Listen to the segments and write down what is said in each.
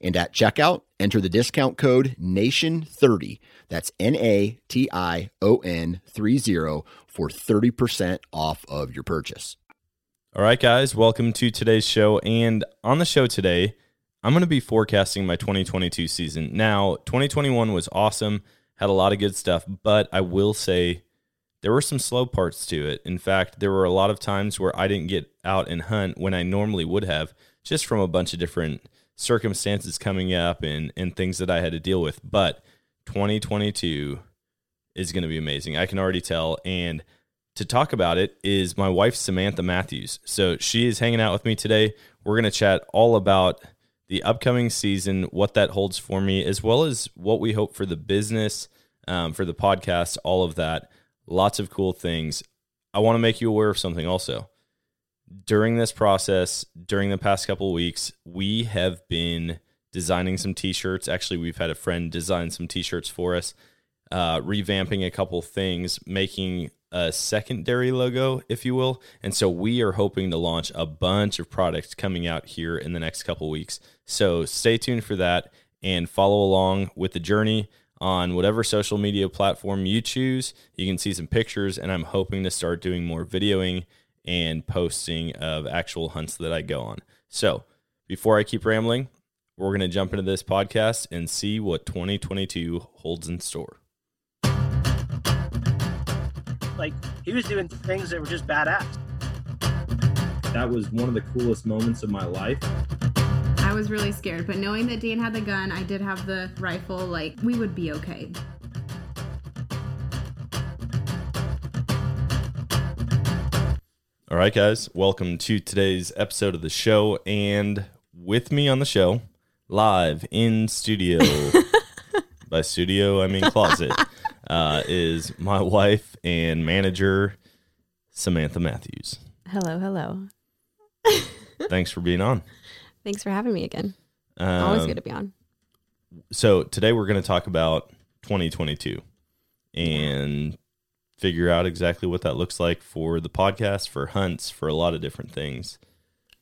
And at checkout, enter the discount code NATION30. That's N A T I O N 30 for 30% off of your purchase. All right, guys, welcome to today's show. And on the show today, I'm going to be forecasting my 2022 season. Now, 2021 was awesome, had a lot of good stuff, but I will say there were some slow parts to it. In fact, there were a lot of times where I didn't get out and hunt when I normally would have, just from a bunch of different circumstances coming up and, and things that I had to deal with. But 2022 is going to be amazing. I can already tell. And to talk about it is my wife, Samantha Matthews. So she is hanging out with me today. We're going to chat all about the upcoming season, what that holds for me, as well as what we hope for the business, um, for the podcast, all of that. Lots of cool things. I want to make you aware of something also. During this process, during the past couple weeks, we have been designing some t-shirts. Actually, we've had a friend design some t-shirts for us, uh, revamping a couple things, making a secondary logo, if you will. And so we are hoping to launch a bunch of products coming out here in the next couple weeks. So stay tuned for that and follow along with the journey on whatever social media platform you choose. You can see some pictures, and I'm hoping to start doing more videoing and posting of actual hunts that I go on. So before I keep rambling, we're going to jump into this podcast and see what 2022 holds in store. Like he was doing things that were just badass. That was one of the coolest moments of my life. I was really scared, but knowing that Dan had the gun, I did have the rifle, like we would be okay. All right, guys, welcome to today's episode of the show. And with me on the show, live in studio, by studio, I mean closet, uh, is my wife and manager, Samantha Matthews. Hello, hello. Thanks for being on. Thanks for having me again. Always Um, good to be on. So today we're going to talk about 2022 and figure out exactly what that looks like for the podcast, for hunts, for a lot of different things.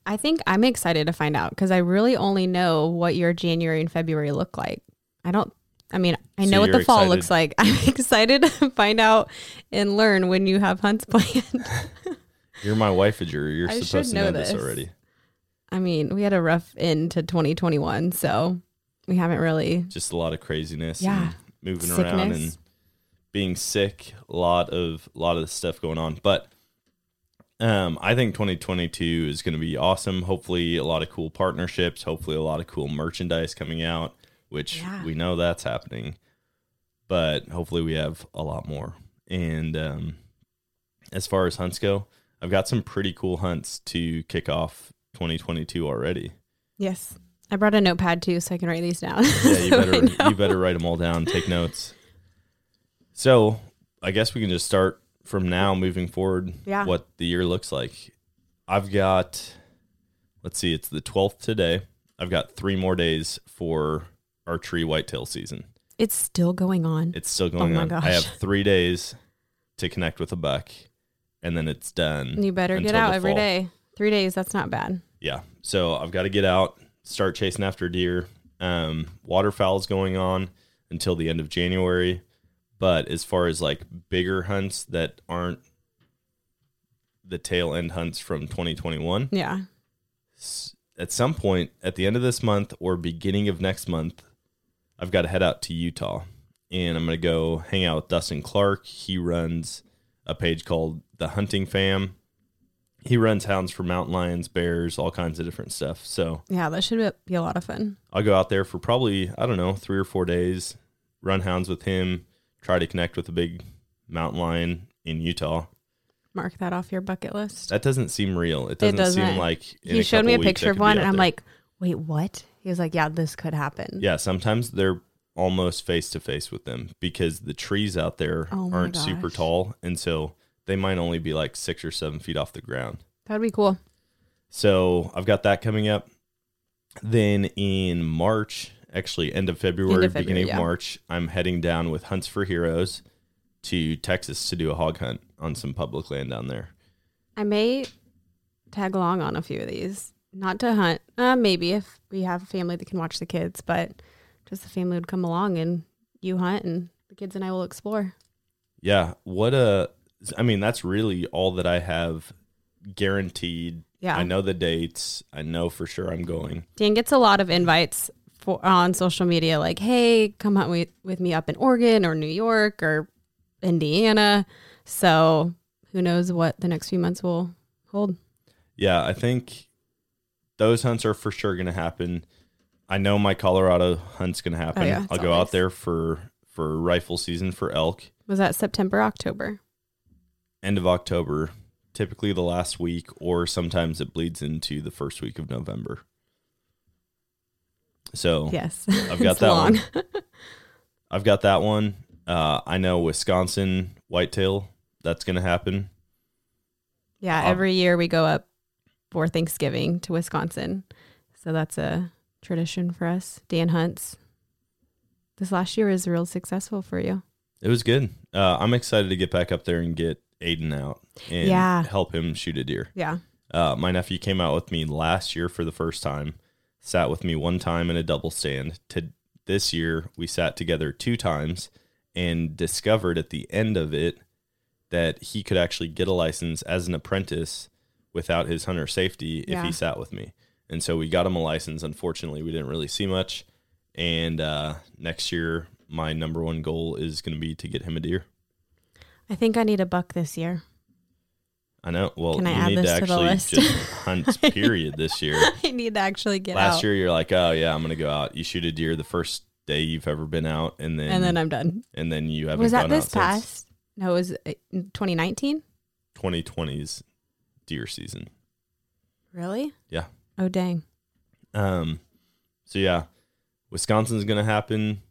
I think I'm excited to find out because I really only know what your January and February look like. I don't. I mean, I So know what you're the fall excited. looks like. I'm excited to find out and learn when you have hunts planned. You're my wifeager. You're I supposed to know know this this. already. I mean, we had a rough end to 2021, so we haven't really. Just a lot of craziness. Yeah. and moving around and Sickness. Being sick. A lot of a lot of stuff going on, but. Um, I think 2022 is going to be awesome. Hopefully, a lot of cool partnerships. Hopefully, a lot of cool merchandise coming out, which Yeah. we know that's happening. But hopefully, we have a lot more. And um, as far as hunts go, I've got some pretty cool hunts to kick off 2022 already. Yes, I brought a notepad too, so I can write these down. Yeah, you better you better write them all down, take notes. So, I guess we can just start from now moving forward Yeah. what the year looks like. I've got let's see, it's the 12th today. I've got 3 more days for archery whitetail season. It's still going on. It's still going Oh my on. gosh. I have 3 days to connect with a buck, and then it's done. You better get out every fall. day. Three days, that's not bad. Yeah. So I've got to get out, start chasing after deer. Um, waterfowl's going on until the end of January. But as far as like bigger hunts that aren't the tail end hunts from 2021, Yeah. at some point at the end of this month or beginning of next month, I've got to head out to Utah and I'm going to go hang out with Dustin Clark. He runs a page called The Hunting Fam. He runs hounds for mountain lions, bears, all kinds of different stuff. So Yeah, that should be a lot of fun. I'll go out there for probably, I don't know, three or four days, run hounds with him, try to connect with a big mountain lion in Utah. Mark that off your bucket list. That doesn't seem real. It doesn't, seem doesn't. like in He showed me a couple weeks I picture of one, and I'm there. like, wait, what? He was like, yeah, this could happen. Yeah, sometimes they're almost face to face with them because the trees out there Oh aren't super tall, and so they might only be like six or seven feet off the ground. That'd be cool. So I've got that coming up. Then in March, actually end of February, End of February, beginning yeah. of March, I'm heading down with Hunts for Heroes to Texas to do a hog hunt on some public land down there. I may tag along on a few of these. Not to hunt, uh, maybe if we have a family that can watch the kids, but just the family would come along and you hunt and the kids and I will explore. Yeah, what a I mean, that's really all that I have guaranteed. Yeah. I know the dates. I know for sure I'm going. Dan gets a lot of invites for on social media, like, "Hey, come hunt with, with me up in Oregon or New York or Indiana." So who knows what the next few months will hold? Yeah, I think those hunts are for sure going to happen. I know my Colorado hunt's going to happen. Oh, yeah, I'll go out there for for rifle season for elk Was that September, October? end of October, typically the last week or sometimes it bleeds into the first week of November. So, Yes, I've got It's that long. one. I've got that one. Uh, I know Wisconsin whitetail that's going to happen. Yeah, Um, every year we go up for Thanksgiving to Wisconsin. So that's a tradition for us. Dan hunts. This last year was real successful for you. It was good. Uh, I'm excited to get back up there and get Aiden out and Yeah. help him shoot a deer. Yeah. Uh, my nephew came out with me last year for the first time, sat with me one time in a double stand. To this year, we sat together two times and discovered at the end of it that he could actually get a license as an apprentice without his hunter safety if Yeah. he sat with me. And so we got him a license. Unfortunately, we didn't really see much. And uh, next year, my number one goal is going to be to get him a deer. I think I need a buck this year. I know. Well, Can I you add need to this to the actually list? just hunt, period, this year. I need to actually get Last out. year, you're like, oh yeah, I'm gonna go out. You shoot a deer the first day you've ever been out, and then and then I'm done. and then you haven't Was that gone this out since past? No, it was uh, 2019. 2020's deer season. Really? Yeah. Oh, dang. Um, so yeah, Wisconsin's gonna happen,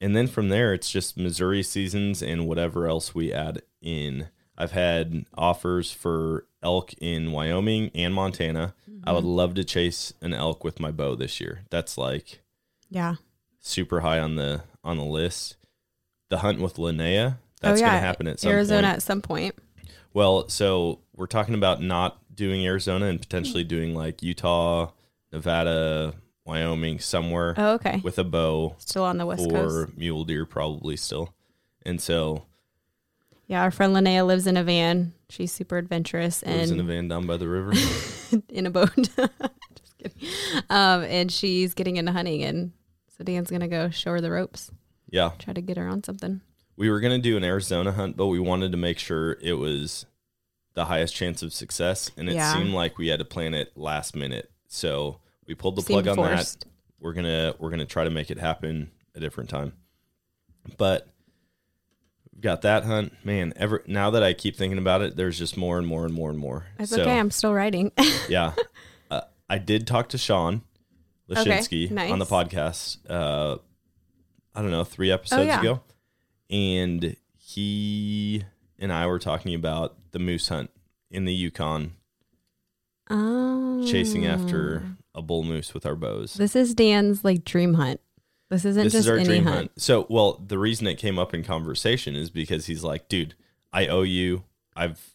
and then from there it's just Missouri seasons and whatever else we add in. I've had offers for elk in Wyoming and Montana. I would mm-hmm. love to chase an elk with my bow this year. That's like Yeah. super high on the on the list. The hunt with Linnea, oh, that's oh, yeah. gonna happen at some Arizona point. at some point. Well, so we're talking about not doing Arizona and potentially mm. doing like Utah, Nevada, Wyoming, somewhere Oh, okay. with a bow Still on the West for Coast. mule deer, probably still. And so Yeah, our friend Linnea lives in a van. She's super adventurous lives and in a van down by the river. in a boat. Just kidding. Um, and she's getting into hunting, and so Dan's gonna go show her the ropes, yeah, try to get her on something. we were gonna do an Arizona hunt, but we wanted to make sure it was the highest chance of success, and it Yeah. seemed like we had to plan it last minute. So we pulled the Seemed plug on that. we're gonna we're gonna try to make it happen a different time but got that hunt man ever now that i keep thinking about it there's just more and more and more and more It's so okay. I'm still writing. yeah uh, i did talk to sean Lashinsky nice. on the podcast uh i don't know three episodes Oh, yeah. ago and he and i were talking about the moose hunt in the yukon oh, chasing after a bull moose with our bows This is Dan's like dream hunt. This isn't this just is our any dream hunt. hunt. So, well, the reason it came up in conversation is because he's like, dude, I owe you. I've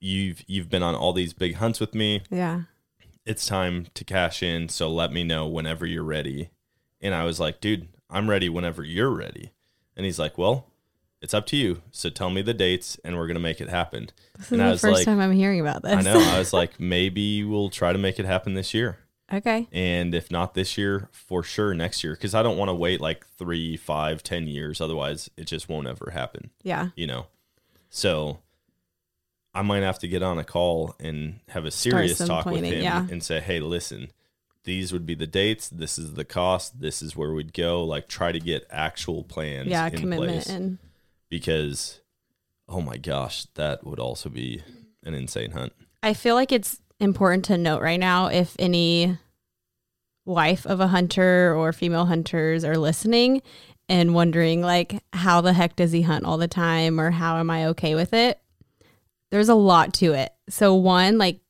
you've you've been on all these big hunts with me. Yeah. It's time to cash in, so let me know whenever you're ready. And I was like, dude, I'm ready whenever you're ready. And he's like, well, it's up to you. So tell me the dates and we're going to make it happen. This is and I the first like, time I'm hearing about this. I know. I was like, maybe we'll try to make it happen this year. Okay. And if not this year, for sure next year. Cause I don't want to wait like three, five, ten years. Otherwise, it just won't ever happen, Yeah. you know? So I might have to get on a call and have a serious talk with him yeah. and say, hey, listen, these would be the dates. This is the cost. This is where we'd go. Like, try to get actual plans Yeah. in Commitment place and because, oh my gosh, that would also be an insane hunt. I feel like it's important to note right now if any wife of a hunter or female hunters are listening and wondering like how the heck does he hunt all the time or how am I okay with it? There's a lot to it. So one like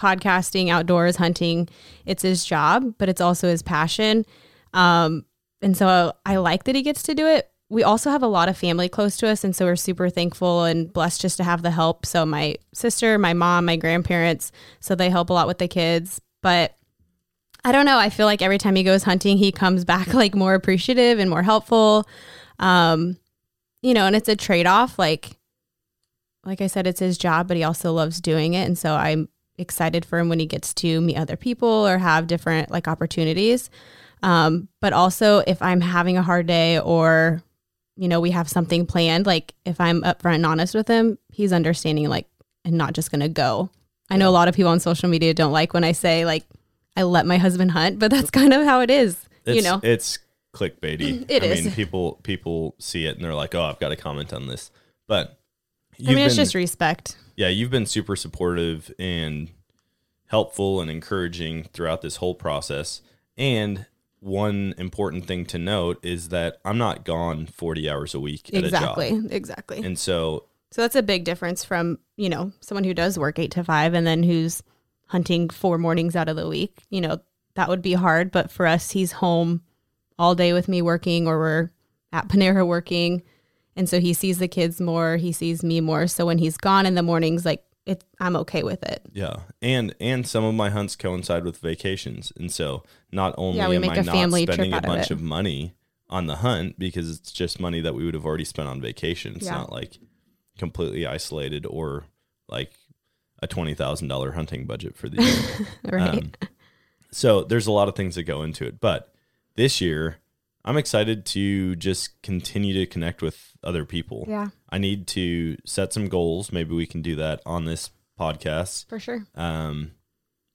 podcasting, outdoors, hunting, it's his job, but it's also his passion. Um and so I like that he gets to do it. We also have a lot of family close to us and so we're super thankful and blessed just to have the help. So my sister, my mom, my grandparents, so they help a lot with the kids, but I don't know. I feel like every time he goes hunting, he comes back like more appreciative and more helpful. Um, you know, and it's a trade off. Like, like I said, it's his job, but he also loves doing it, and so I'm excited for him when he gets to meet other people or have different like opportunities. Um, but also, if I'm having a hard day or you know we have something planned, like if I'm upfront and honest with him, he's understanding like and not just gonna go. I know a lot of people on social media don't like when I say like I let my husband hunt, but that's kind of how it is. It's, you know, it's clickbaity. Mm, it I is. mean, people people see it and they're like, "Oh, I've got to comment on this." But I mean, it's been- just respect. yeah, you've been super supportive and helpful and encouraging throughout this whole process. And one important thing to note is that I'm not gone 40 hours a week at a job. Exactly. job. Exactly. And so, so that's a big difference from, you know, someone who does work eight to five and then who's hunting four mornings out of the week. You know, that would be hard. But for us, he's home all day with me working or we're at Panera working. And so he sees the kids more, he sees me more. So when he's gone in the mornings, like it, I'm okay with it. yeah. And and some of my hunts coincide with vacations. And so, not only Yeah, we am I not spending a out of bunch of money on the hunt because it's just money that we would have already spent on vacation. It's Yeah. not like completely isolated or like a $20,000 hunting budget for the year. Right. Um, so there's a lot of things that go into it. But this year, I'm excited to just continue to connect with other people. yeah, I need to set some goals. Maybe we can do that on this podcast. for sure. Um,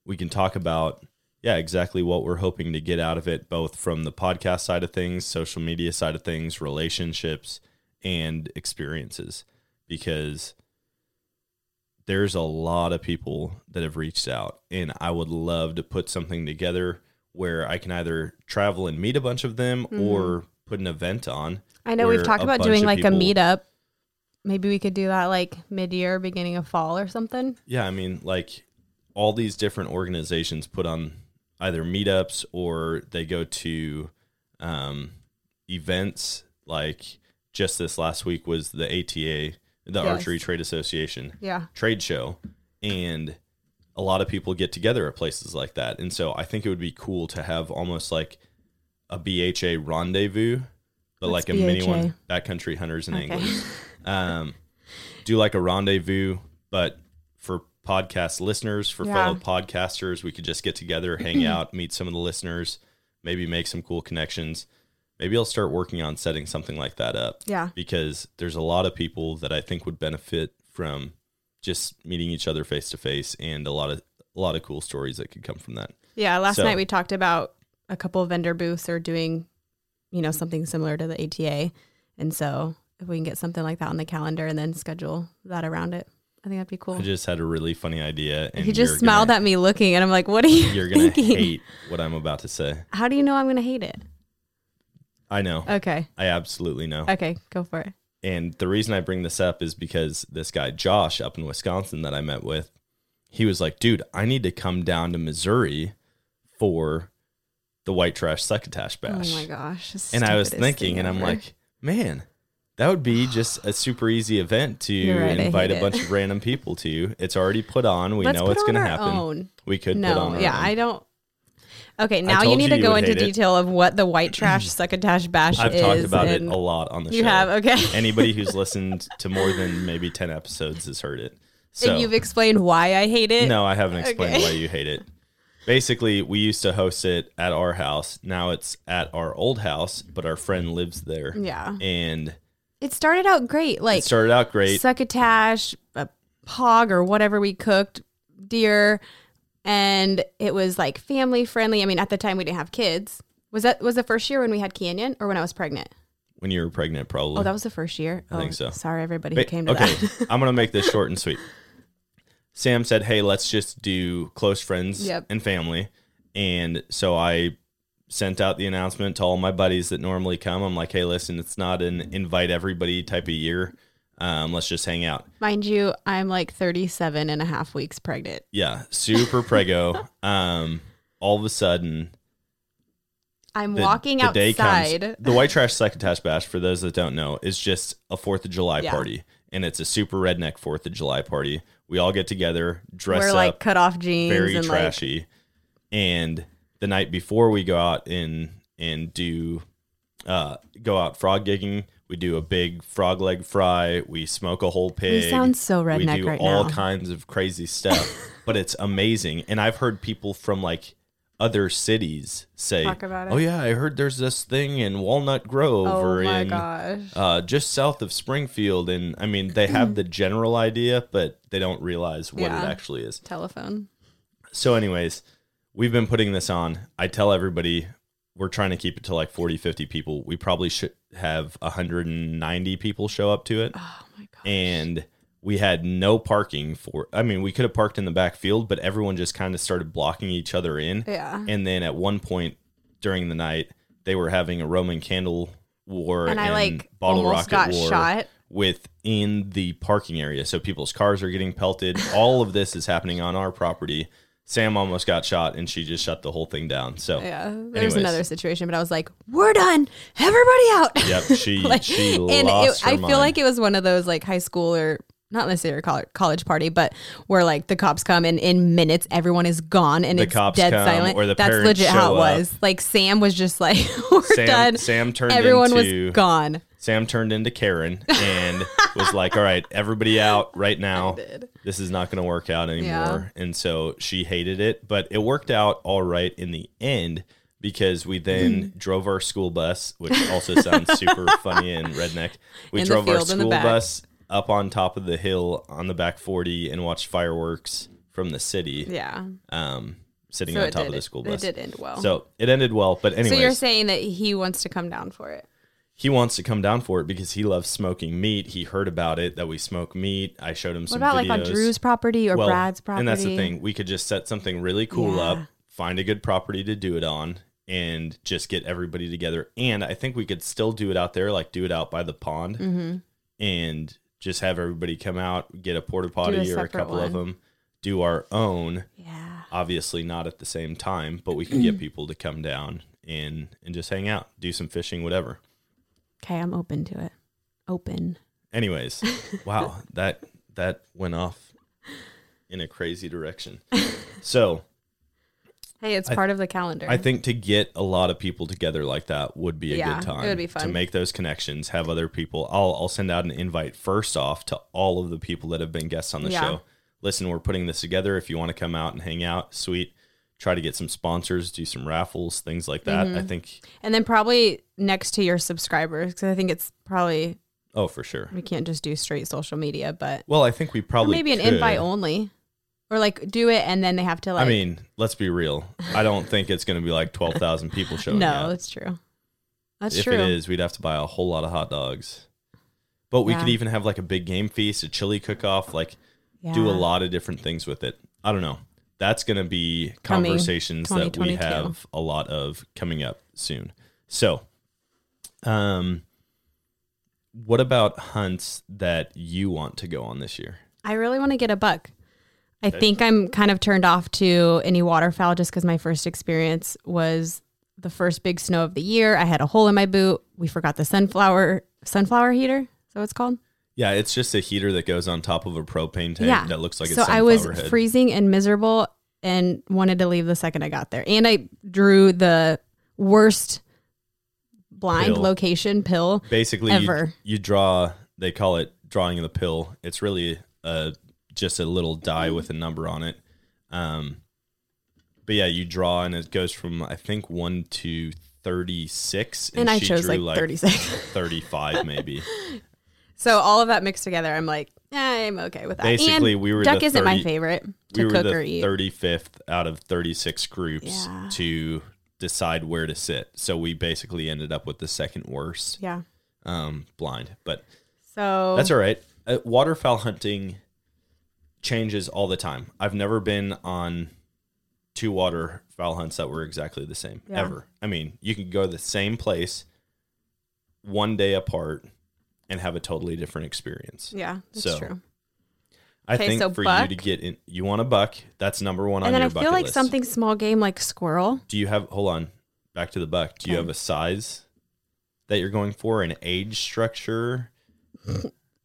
we can talk about, yeah, exactly what we're hoping to get out of it, both from the podcast side of things, social media side of things, relationships, and experiences. Because there's a lot of people that have reached out, and I would love to put something together where I can either travel and meet a bunch of them or put an event on. I know we've talked about doing like people- a meetup. Maybe we could do that like mid year, beginning of fall or something. Yeah, I mean, like all these different organizations put on either meetups or they go to um, events. Like just this last week was the ATA, the Yes. Archery Trade Association Yeah. trade show, and a lot of people get together at places like that. And so I think it would be cool to have almost like a BHA rendezvous, but What's like a mini one, backcountry hunters and Okay. anglers um, do like a rendezvous, but for podcast listeners, for Yeah. fellow podcasters, we could just get together, hang out, meet some of the listeners, maybe make some cool connections. Maybe I'll start working on setting something like that up Yeah. because there's a lot of people that I think would benefit from just meeting each other face to face and a lot of a lot of cool stories that could come from that. Yeah, last So- night we talked about a couple of vendor booths or doing, you know, something similar to the ATA. And so if we can get something like that on the calendar and then schedule that around it, I think that'd be cool. I just had a really funny idea and he just smiled gonna, at me looking and I'm like, what are you You're gonna thinking? hate what I'm about to say. How do you know I'm going to hate it? I know. Okay. I absolutely know. Okay. Go for it. And the reason I bring this up is because this guy, Josh, up in Wisconsin that I met with, he was like, dude, I need to come down to Missouri for the white trash succotash bash. Oh my gosh. and I was thinking, and I'm ever. like, man, That would be just a super easy event to right, invite a bunch it. of random people to. It's already put on. We Let's know it's going to happen. own. We could put on yeah, own. I don't. Okay, now you need you to go into hate it. detail of what the white trash succotash bash is. I've talked about it a lot on the show. You have okay. Anybody who's listened to more than maybe 10 episodes has heard it. So, and you've explained why I hate it. no, I haven't explained Okay. why you hate it. Basically, we used to host it at our house. Now it's at our old house, but our friend lives there. Yeah. And It started out great, like it started out great. succotash, a hog or whatever we cooked, deer, and it was like family friendly. I mean, at the time we didn't have kids. Was that was the first year when we had Canyon or when I was pregnant? when you were pregnant, probably. Oh, that was the first year. I think Oh, so. Sorry, everybody who came to okay, that. I'm gonna make this short and sweet. Sam said, "Hey, let's just do close friends Yep. and family," and so I sent out the announcement to all my buddies that normally come. I'm like, "Hey, listen, it's not an invite everybody type of year. Um, let's just hang out." Mind you, I'm like 37 and a half weeks pregnant. Yeah, super prego. um, all of a sudden, I'm the, walking the outside. comes. The White Trash Succotash Bash, for those that don't know, is just a Fourth of July Yeah. party, and it's a super redneck Fourth of July party. We all get together, dress We're up, like cut off jeans very and like trashy. and the night before we go out and and do uh go out frog gigging, we do a big frog leg fry, we smoke a whole pig. sound so redneck we do right all now. kinds of crazy stuff, but it's amazing. And I've heard people from like other cities say, Talk about it. "Oh yeah, I heard there's this thing in Walnut Grove Oh or my in gosh. uh, just south of Springfield." And I mean, they have the general idea, but they don't realize what Yeah. it actually is. Telephone. So, anyways, we've been putting this on. I tell everybody we're trying to keep it to like 40, 50 people. We probably should have 190 people show up to it. Oh my god. And we had no parking for, I mean, we could have parked in the back field, but everyone just kind of started blocking each other in. Yeah. And then at one point during the night, they were having a Roman candle war And I like bottle rocket got war shot. within the parking area. So people's cars are getting pelted. All of this is happening on our property. Sam almost got shot and she just shut the whole thing down. So Yeah. There's Anyways. another situation, but I was like, "We're done. Everybody out." Yep, she Like, she and it, I mind. feel like it was one of those like high school or not necessarily a college, party, but where like the cops come and in minutes everyone is gone and The it's cops dead come, silent. or the That's legit how it was. Like Sam was just like, "We're Sam, done." Sam turned Everyone into was gone. Sam turned into Karen and was like, "All right, everybody out right now. This is not going to work out anymore." And so she hated it, but it worked out all right in the end because we then Mm. drove our school bus, which also sounds super funny and redneck. We In drove our school bus up on top of the hill on the back 40 and watched fireworks from the city. Yeah. Um, sitting So on top did, of the school bus. it did end well. So it ended well, but anyway. so you're saying that he wants to come down for it? He wants to come down for it because he loves smoking meat. He heard about it that we smoke meat. I showed him What some about videos. like on Drew's property or Well, Brad's property? And that's the thing. We could just set something really cool Yeah. up, find a good property to do it on, and just get everybody together. And I think we could still do it out there, like do it out by the pond, Mm-hmm. and just have everybody come out, get a porta potty or a couple of them, do our own. Yeah. Obviously not at the same time, but we can get people to come down and and just hang out, do some fishing, whatever. Okay, I'm open to it. Open. Anyways, wow, that that went off in a crazy direction. So Hey, it's I- part of the calendar. I think to get a lot of people together like that would be a Yeah, good it time. would be fun to make those connections, have other people. I'll I'll send out an invite first off to all of the people that have been guests on the Yeah. show. Listen, we're putting this together. If you want to come out and hang out, sweet. Try to get some sponsors, do some raffles, things like that. Mm-hmm. I think. and then probably next to your subscribers, because I think it's probably Oh, for sure. we can't just do straight social media, but Well, I think we probably maybe an could. invite only, or like do it and then they have to like. I mean, let's be real. I don't think it's going to be like twelve thousand people showing up. no, up. that's true. That's if true. If it is, we'd have to buy a whole lot of hot dogs. But we Yeah. could even have like a big game feast, a chili cook off, like yeah. do a lot of different things with it. I don't know. That's going to be conversations that we have a lot of coming up soon. So, um, what about hunts that you want to go on this year? I really want to get a buck. I think I'm kind of turned off to any waterfowl just because my first experience was the first big snow of the year. I had a hole in my boot. We forgot the sunflower sunflower heater. Is that what it's called? Yeah, it's just a heater that goes on top of a propane tank yeah. that looks like it's a so I was head. freezing and miserable and wanted to leave the second I got there. And I drew the worst blind Pill. location pill. Basically, you, ever. you draw. They call it drawing the pill. It's really uh just a little die with a number on it. Um, but yeah, you draw and it goes from I think one to thirty six, And, I she chose drew like, 36. thirty five maybe. so all of that mixed together, I'm like, I'm okay with that. Basically, and we were duck the isn't my favorite to we were cook the or eat. thirty fifth out of thirty six groups Yeah. to decide where to sit. So we basically ended up with the second worst yeah. um, blind, but So That's all right. Uh, waterfowl hunting changes all the time. I've never been on two waterfowl hunts that were exactly the same Yeah. ever. I mean, you can go to the same place one day apart and have a totally different experience. Yeah, that's So, true. I Okay, think so for buck. you to get in, you want a buck. That's number one And on then your I feel like list. something small game like squirrel. Do you have? Hold on. Back to the buck. Do you have a size that you're going for? An age structure?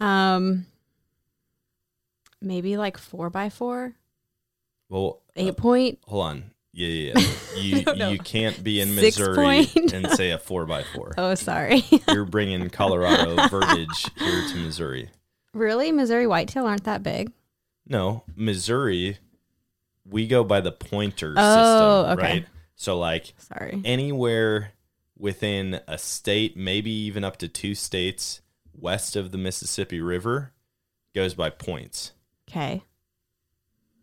Um, maybe like four by four, Well, uh, eight point. Hold on. Yeah, yeah. yeah. You you can't be in Six Missouri point? and say a four by four. Oh, sorry. You're bringing Colorado verbiage here to Missouri. really, Missouri whitetail aren't that big. No, Missouri. We go by the pointer Oh, system, okay. right? So like Sorry. anywhere within a state, maybe even up to two states west of the Mississippi River, goes by points. Okay.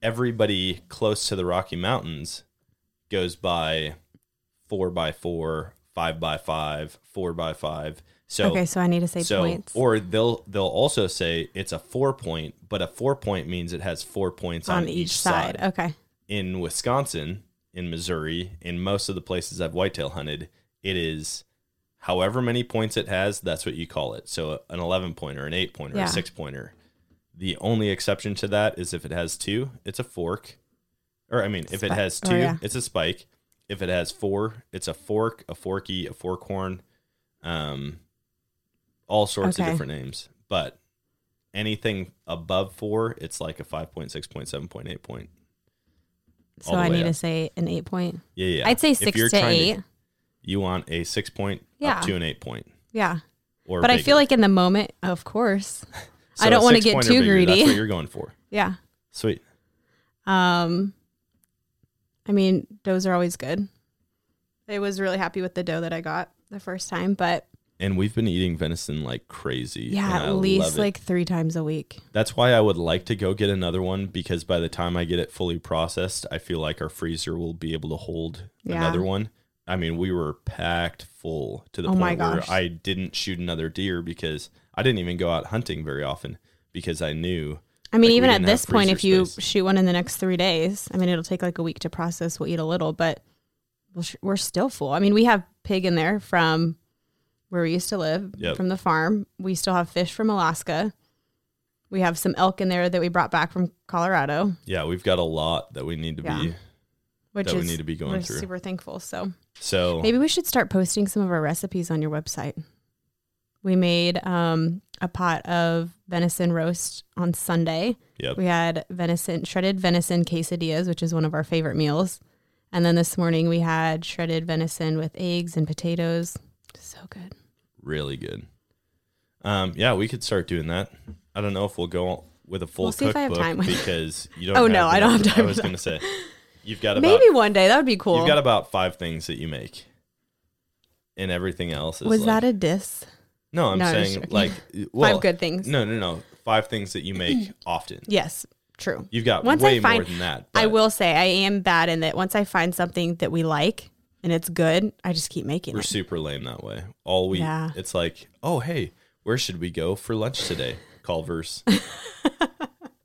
Everybody close to the Rocky Mountains goes by four by four, five by five, four by five. So okay, so I need to say so points. or they'll they'll also say it's a four point, but a four point means it has four points on, on each side. Okay. In Wisconsin, in Missouri, in most of the places I've whitetail hunted, it is however many points it has, that's what you call it. So an eleven pointer, an eight pointer, Yeah. a six pointer. The only exception to that is if it has two, it's a fork. Or I mean, if it has oh, two, yeah. it's a spike. If it has four, it's a fork, a forky, a fork horn. Um all sorts Okay. of different names. But anything above four, it's like a five point, six point, seven point, eight point. So I need to say an eight point. Yeah, yeah. I'd say six to eight. you want a six point Yeah. up to an eight point. yeah. Or But I feel like in the moment, of course. So I don't wanna get too bigger, greedy. That's what you're going for. Yeah. Sweet. Um I mean, does are always good. I was really happy with the doe that I got the first time, but And we've been eating venison like crazy. yeah, at least like three times a week. That's why I would like to go get another one because by the time I get it fully processed, I feel like our freezer will be able to hold Yeah. another one. I mean, we were packed full to the Oh point where. I didn't shoot another deer because I didn't even go out hunting very often because I knew I mean, Like, even at this point, if you space. shoot one in the next three days, I mean, it'll take like a week to process. We'll eat a little, but we'll sh- we're still full. I mean, we have pig in there from where we used to live, Yep. from the farm. We still have fish from Alaska. We have some elk in there that we brought back from Colorado, yeah, we've got a lot that we need to Yeah. be which That we need to be going we're through. super thankful. So so maybe we should start posting some of our recipes on your website. We made um, a pot of venison roast on Sunday. yep. We had venison, shredded venison quesadillas, which is one of our favorite meals. And then this morning we had shredded venison with eggs and potatoes. So good. really good. Um, yeah, we could start doing that. I don't know if we'll go with a full We'll see if I have cookbook because you don't. Oh, no, I don't have time I was going to say you've got about Maybe one day. That would be cool. you've got about five things that you make, and everything else is Was like, that a diss? No? I'm No, I'm saying joking. like well, Five good things. No, no, no. Five things that you make often. Yes, true. You've got Once I way find- more than that. I but will say I am bad in that once I find something that we like and it's good, I just keep making We're it. super lame that way. All we Yeah. it's like, oh hey, where should we go for lunch today? Culver's.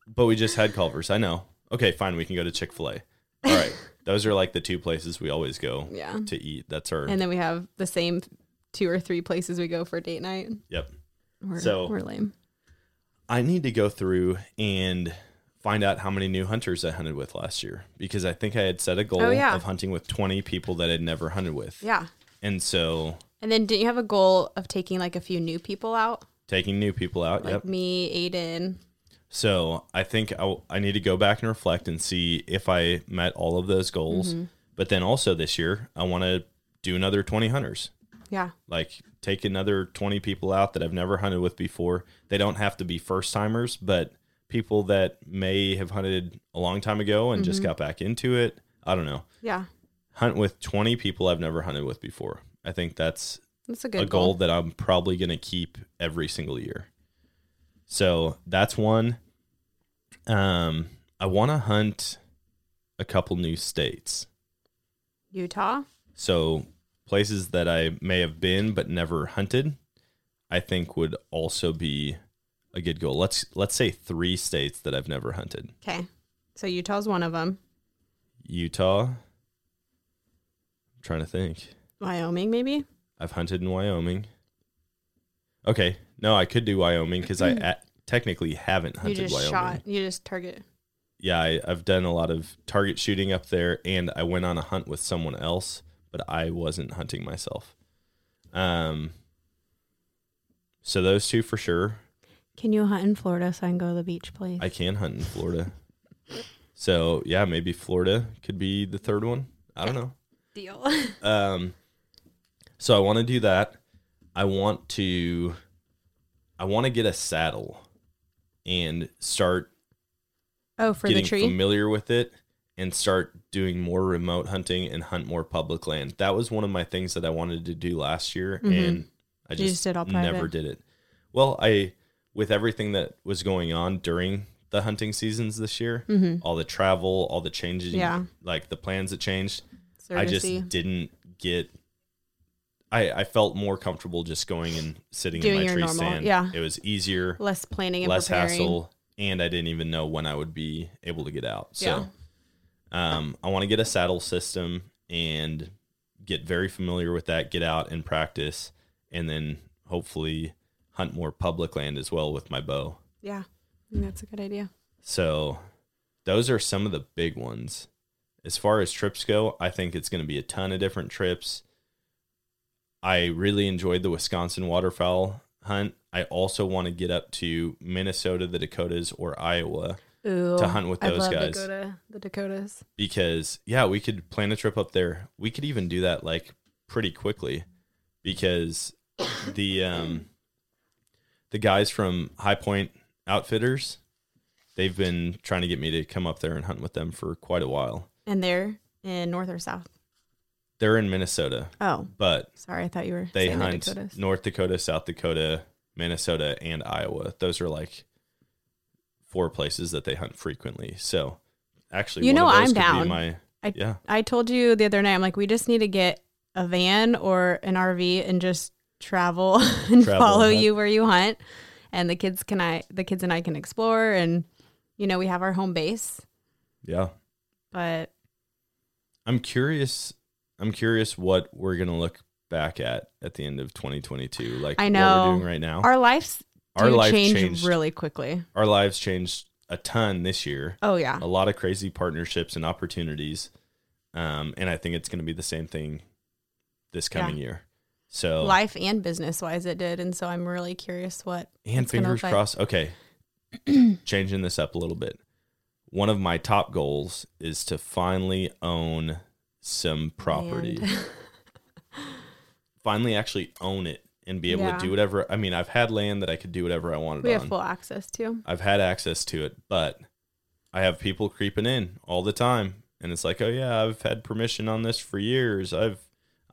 but we just had Culver's. I know. Okay, fine. We can go to Chick Fil A. All right, those are like the two places we always go Yeah. to eat. That's our And then we have the same two or three places we go for date night. yep. We're, So- we're lame. I need to go through and find out how many new hunters I hunted with last year because I think I had set a goal Oh, yeah. of hunting with 20 people that I'd never hunted with. Yeah. And so And then didn't you have a goal of taking like a few new people out? Taking new people out. Like yep. me, Aiden. So I think I, I need to go back and reflect and see if I met all of those goals. Mm-hmm. But then also this year, I want to do another 20 hunters. Yeah. Like take another 20 people out that I've never hunted with before. They don't have to be first timers, but people that may have hunted a long time ago and Mm-hmm. just got back into it. I don't know. Yeah. Hunt with 20 people I've never hunted with before. I think that's That's a good a goal, goal. that I'm probably going to keep every single year. So that's one. Um, I want to hunt a couple new states. Utah. So places that I may have been but never hunted, I think would also be a good goal. Let's let's say three states that I've never hunted. Okay. So Utah's one of them. Utah. I'm trying to think. Wyoming, maybe. I've hunted in Wyoming. Okay, no, I could do Wyoming because I at, technically haven't hunted You just Wyoming. shot. You just target. Yeah, I, I've done a lot of target shooting up there, and I went on a hunt with someone else, but I wasn't hunting myself. Um, so those two for sure. Can you hunt in Florida so I can go to the beach, please? I can hunt in Florida. So yeah, maybe Florida could be the third one. I don't know. Deal. Um, so I want to do that. I want to, I want to get a saddle and start oh, for the tree. familiar with it and start doing more remote hunting and hunt more public land. That was one of my things that I wanted to do last year, and I just, just did all never did it. Well, I with everything that was going on during the hunting seasons this year, all the travel, all the changes, Mm-hmm. Yeah. like the plans that changed. I just didn't get. I I felt more comfortable just going and sitting Doing in my tree normal- stand. yeah. it was easier less planning and less preparing. hassle and i didn't even know when i would be able to get out so um, i want to get a saddle system and get very familiar with that get out and practice and then hopefully hunt more public land as well with my bow. Yeah, that's a good idea. so those are some of the big ones. As far as trips go i think it's going to be a ton of different trips. I really enjoyed the wisconsin waterfowl hunt. I also want to get up to minnesota the dakotas or iowa Ooh, To hunt with I'd those love guys. To go to the Dakotas. because yeah we could plan a trip up there we could even do that like pretty quickly because the um the guys from high point outfitters they've been trying to get me to come up there and hunt with them for quite a while And they're in North or South. they're in minnesota Oh, but sorry, I thought you were they hunt Dakotas. north dakota south dakota minnesota and iowa those are like four places that they hunt frequently so actually You know I'm down. my I yeah I told you the other night. I'm like, we just need to get a van or an RV and just travel and Travel follow and you where you hunt, and the kids can I the kids and I can explore, and you know we have our home base, yeah but I'm curious. I'm curious what we're gonna look back at at the end of 2022. Like I what know. we're doing right now. our lives Our life change changed. really quickly. Our lives changed a ton this year. Oh yeah, A lot of crazy partnerships and opportunities, um, and I think it's gonna be the same thing this coming year. So life and business wise it did, and so I'm really curious what and fingers look like. crossed. Okay, changing this up a little bit. One of my top goals is to finally own some property. Finally actually own it and be able Yeah. to do whatever. I mean, I've had land that I could do whatever I wanted we on. have full access to. I've had access to it, but I have people creeping in all the time, and it's like, oh yeah, I've had permission on this for years. I've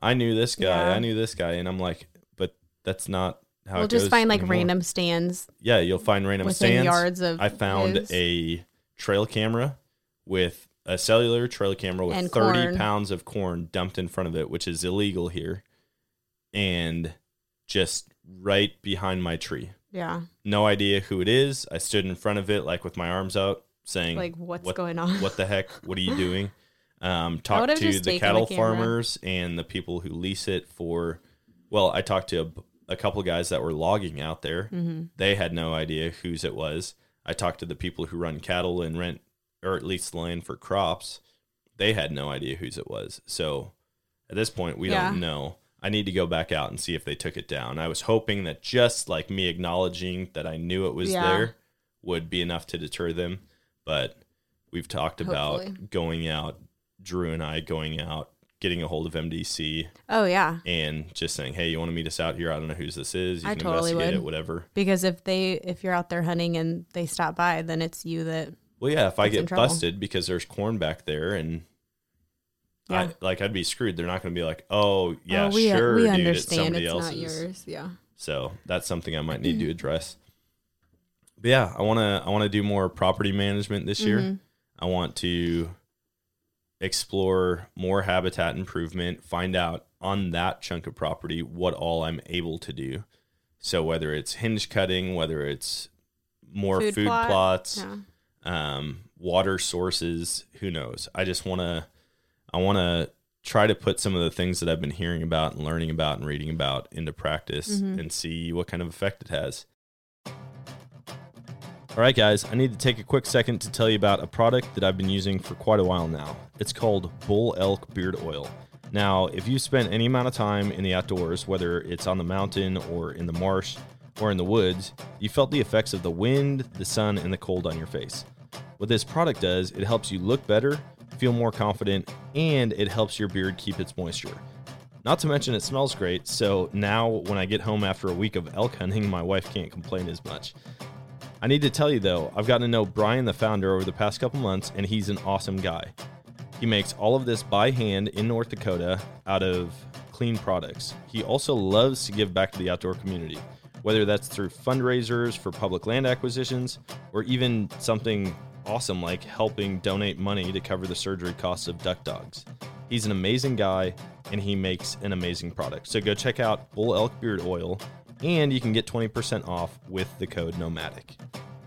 I knew this guy, Yeah. I knew this guy, and I'm like, but that's not how We'll it just find like anymore. random stands Yeah, you'll find random stands. yards of. I found his. a trail camera with a cellular trail camera with And 30 corn. pounds of corn dumped in front of it, which is illegal here, and just right behind my tree. yeah, No idea who it is. I stood in front of it, like with my arms out, saying, like what's what- going on? What the heck? What are you doing? Um, talked to the cattle the farmers and the people who lease it for. Well, I talked to a, a couple guys that were logging out there. Mm-hmm. They had no idea whose it was. I talked to the people who run cattle and rent, or at least land for crops. They had no idea whose it was. So at this point, we Yeah. don't know. I need to go back out and see if they took it down. I was hoping that just like me acknowledging that I knew it was Yeah. there would be enough to deter them. But we've talked about Hopefully. going out, Drew and I going out, getting a hold of MDC Oh yeah, and just saying, "Hey, you want to meet us out here? I don't know whose this is. You I can totally investigate would. it, whatever." because if they if you're out there hunting and they stop by, then it's you that Well, yeah, if I get busted because there's corn back there and Yeah. I, like I'd be screwed. They're not going to be like, "Oh, yeah, oh, we sure, we dude, understand it's somebody it's else's." not yours. Yeah. So that's something I might need to address. But yeah, I want to I want to do more property management this year. Mm-hmm. I want to explore more habitat improvement, find out on that chunk of property what all I'm able to do. So whether it's hinge cutting, whether it's more food, Food plot, plots, Yeah. um, water sources, who knows? I just want to I want to try to put some of the things that I've been hearing about and learning about and reading about into practice mm-hmm. and see what kind of effect it has. All right, guys, I need to take a quick second to tell you about a product that I've been using for quite a while now. It's called Bull Elk Beard Oil. Now, if you've spent any amount of time in the outdoors, whether it's on the mountain or in the marsh or in the woods, you felt the effects of the wind, the sun, and the cold on your face. What this product does, it helps you look better, feel more confident, and it helps your beard keep its moisture. Not to mention it smells great, so now when I get home after a week of elk hunting, my wife can't complain as much. I need to tell you though, I've gotten to know Brian, the founder, over the past couple months, and he's an awesome guy. He makes all of this by hand in North Dakota out of clean products. He also loves to give back to the outdoor community, whether that's through fundraisers for public land acquisitions or even something awesome like helping donate money to cover the surgery costs of duck dogs. He's an amazing guy and he makes an amazing product. So go check out Bull Elk Beard Oil and you can get 20% off with the code Nomadic.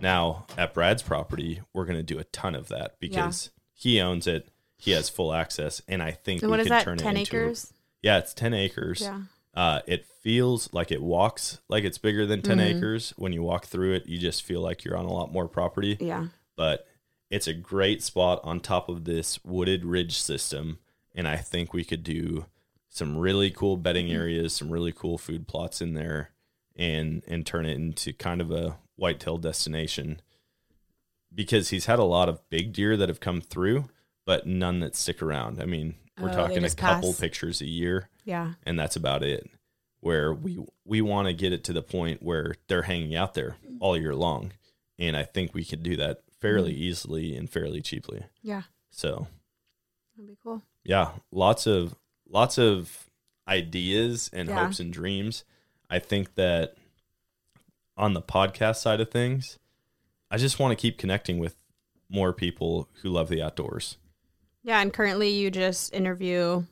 Now, at Brad's property, we're going to do a ton of that because he owns it, he has full access, and I think And we what is that? turn Ten it into acres. yeah, it's 10 acres. Yeah. Uh, it feels like it walks like it's bigger than 10 Mm-hmm. acres. When you walk through it, you just feel like you're on a lot more property. Yeah. But it's a great spot on top of this wooded ridge system. And I think we could do some really cool bedding Mm-hmm. areas, some really cool food plots in there, and and turn it into kind of a whitetail destination. Because he's had a lot of big deer that have come through, but none that stick around. I mean, we're Oh, talking a couple pass. pictures a year Yeah. and that's about it. Where we we want to get it to the point where they're hanging out there all year long, and I think we could do that fairly Mm-hmm. easily and fairly cheaply. Yeah. So That'd be cool. yeah, lots of lots of ideas and Yeah. hopes and dreams. I think that on the podcast side of things, I just want to keep connecting with more people who love the outdoors. Yeah, and currently you just interview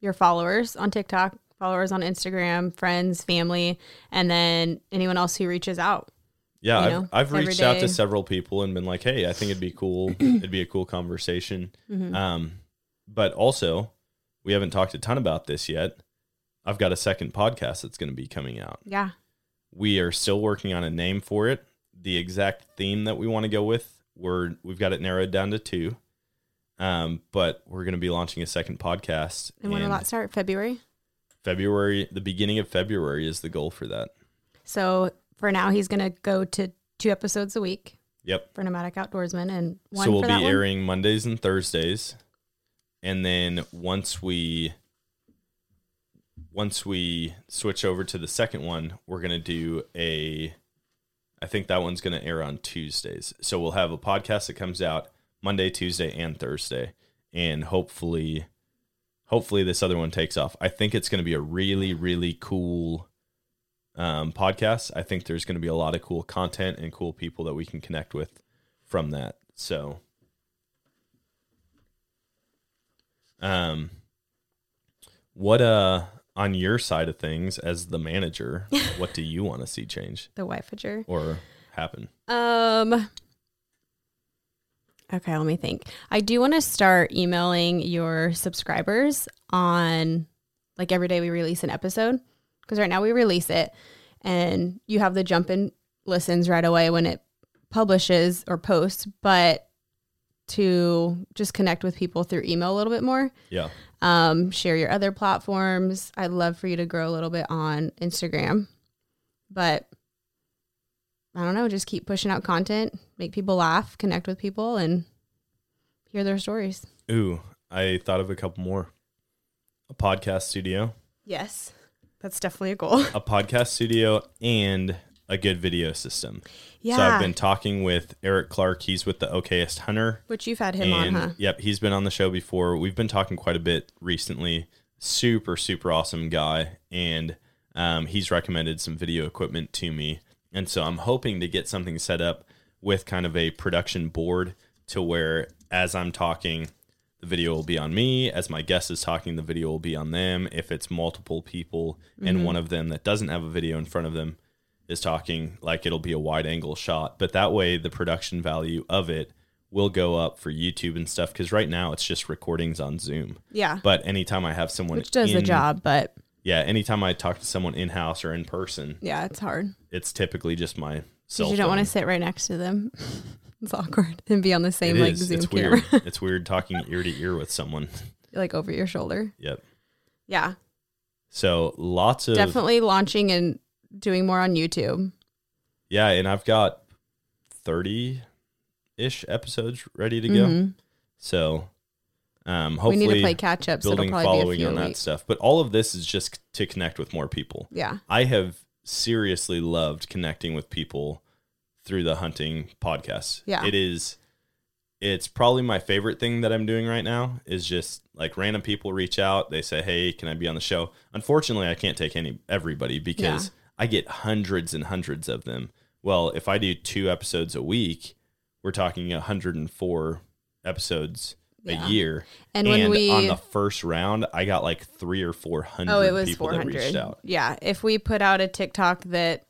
your followers on TikTok, followers on Instagram, friends, family, and then anyone else who reaches out. Yeah, I've, know, I've reached out to several people and been like, "Hey, I think it'd be cool. it'd be a cool conversation." Mm-hmm. Um, but also, we haven't talked a ton about this yet. I've got a second podcast that's going to be coming out. Yeah. We are still working on a name for it. The exact theme that we want to go with, we're we've got it narrowed down to two. Um, but we're going to be launching a second podcast And when will that start? February? February. The beginning of February is the goal for that. So for now, he's going to go to two episodes a week Yep. for Nomadic Outdoorsman and one so we'll be that one? airing Mondays and Thursdays, and then once we once we switch over to the second one, we're gonna do a. I think that one's gonna air on Tuesdays. So we'll have a podcast that comes out Monday, Tuesday, and Thursday, and hopefully, hopefully this other one takes off. I think it's gonna be a really, really cool um, podcast. I think there's gonna be a lot of cool content and cool people that we can connect with from that. So, um, what uh on your side of things as the manager, what do you want to see change The Wifeager. or happen? Um. Okay, let me think. I do want to start emailing your subscribers on like every day we release an episode because right now we release it and you have the jump in listens right away when it publishes or posts, but to just connect with people through email a little bit more. Yeah. Um, share your other platforms. I'd love for you to grow a little bit on Instagram, but I don't know, just keep pushing out content, make people laugh, connect with people, and hear their stories. Ooh, I thought of a couple more. A podcast studio, Yes, that's definitely a goal. a podcast studio, and a good video system. Yeah, So I've been talking with Eric Clark. He's with the Okayest Hunter. which you've had him on, huh? yep, he's been on the show before. We've been talking quite a bit recently. Super, super awesome guy, and um, he's recommended some video equipment to me. And so I'm hoping to get something set up with kind of a production board to where, as I'm talking, the video will be on me. As my guest is talking, the video will be on them. If it's multiple people and mm-hmm. one of them that doesn't have a video in front of them is talking, like it'll be a wide angle shot. But that way, the production value of it will go up for YouTube and stuff. Because right now, it's just recordings on Zoom. Yeah, But anytime I have someone, which does the job, but Yeah, anytime I talk to someone in house or in person, yeah, it's hard it's typically just my cell. because you don't want to sit right next to them. it's awkward and be on the It same like is. Zoom It's camera, weird. it's weird talking ear to ear with someone. like over your shoulder. Yep. Yeah, So lots of definitely launching and doing more on YouTube. Yeah, and I've got 30 ish episodes ready to go. Mhm. So um We need to play catch up, building probably be a following on that stuff. But all of this is just to connect with more people. Yeah, I have seriously loved connecting with people through the hunting podcast. Yeah. It is it's probably my favorite thing that I'm doing right now is just like random people reach out, they say, "Hey, can I be on the show?" Unfortunately, I can't take any everybody because Yeah. I get hundreds and hundreds of them. Well, if I do 2 episodes a week, we're talking 104 episodes Yeah. a year. And when we- on the first round, I got like 3 or 400 Oh, it was people four out. Yeah, if we put out a TikTok that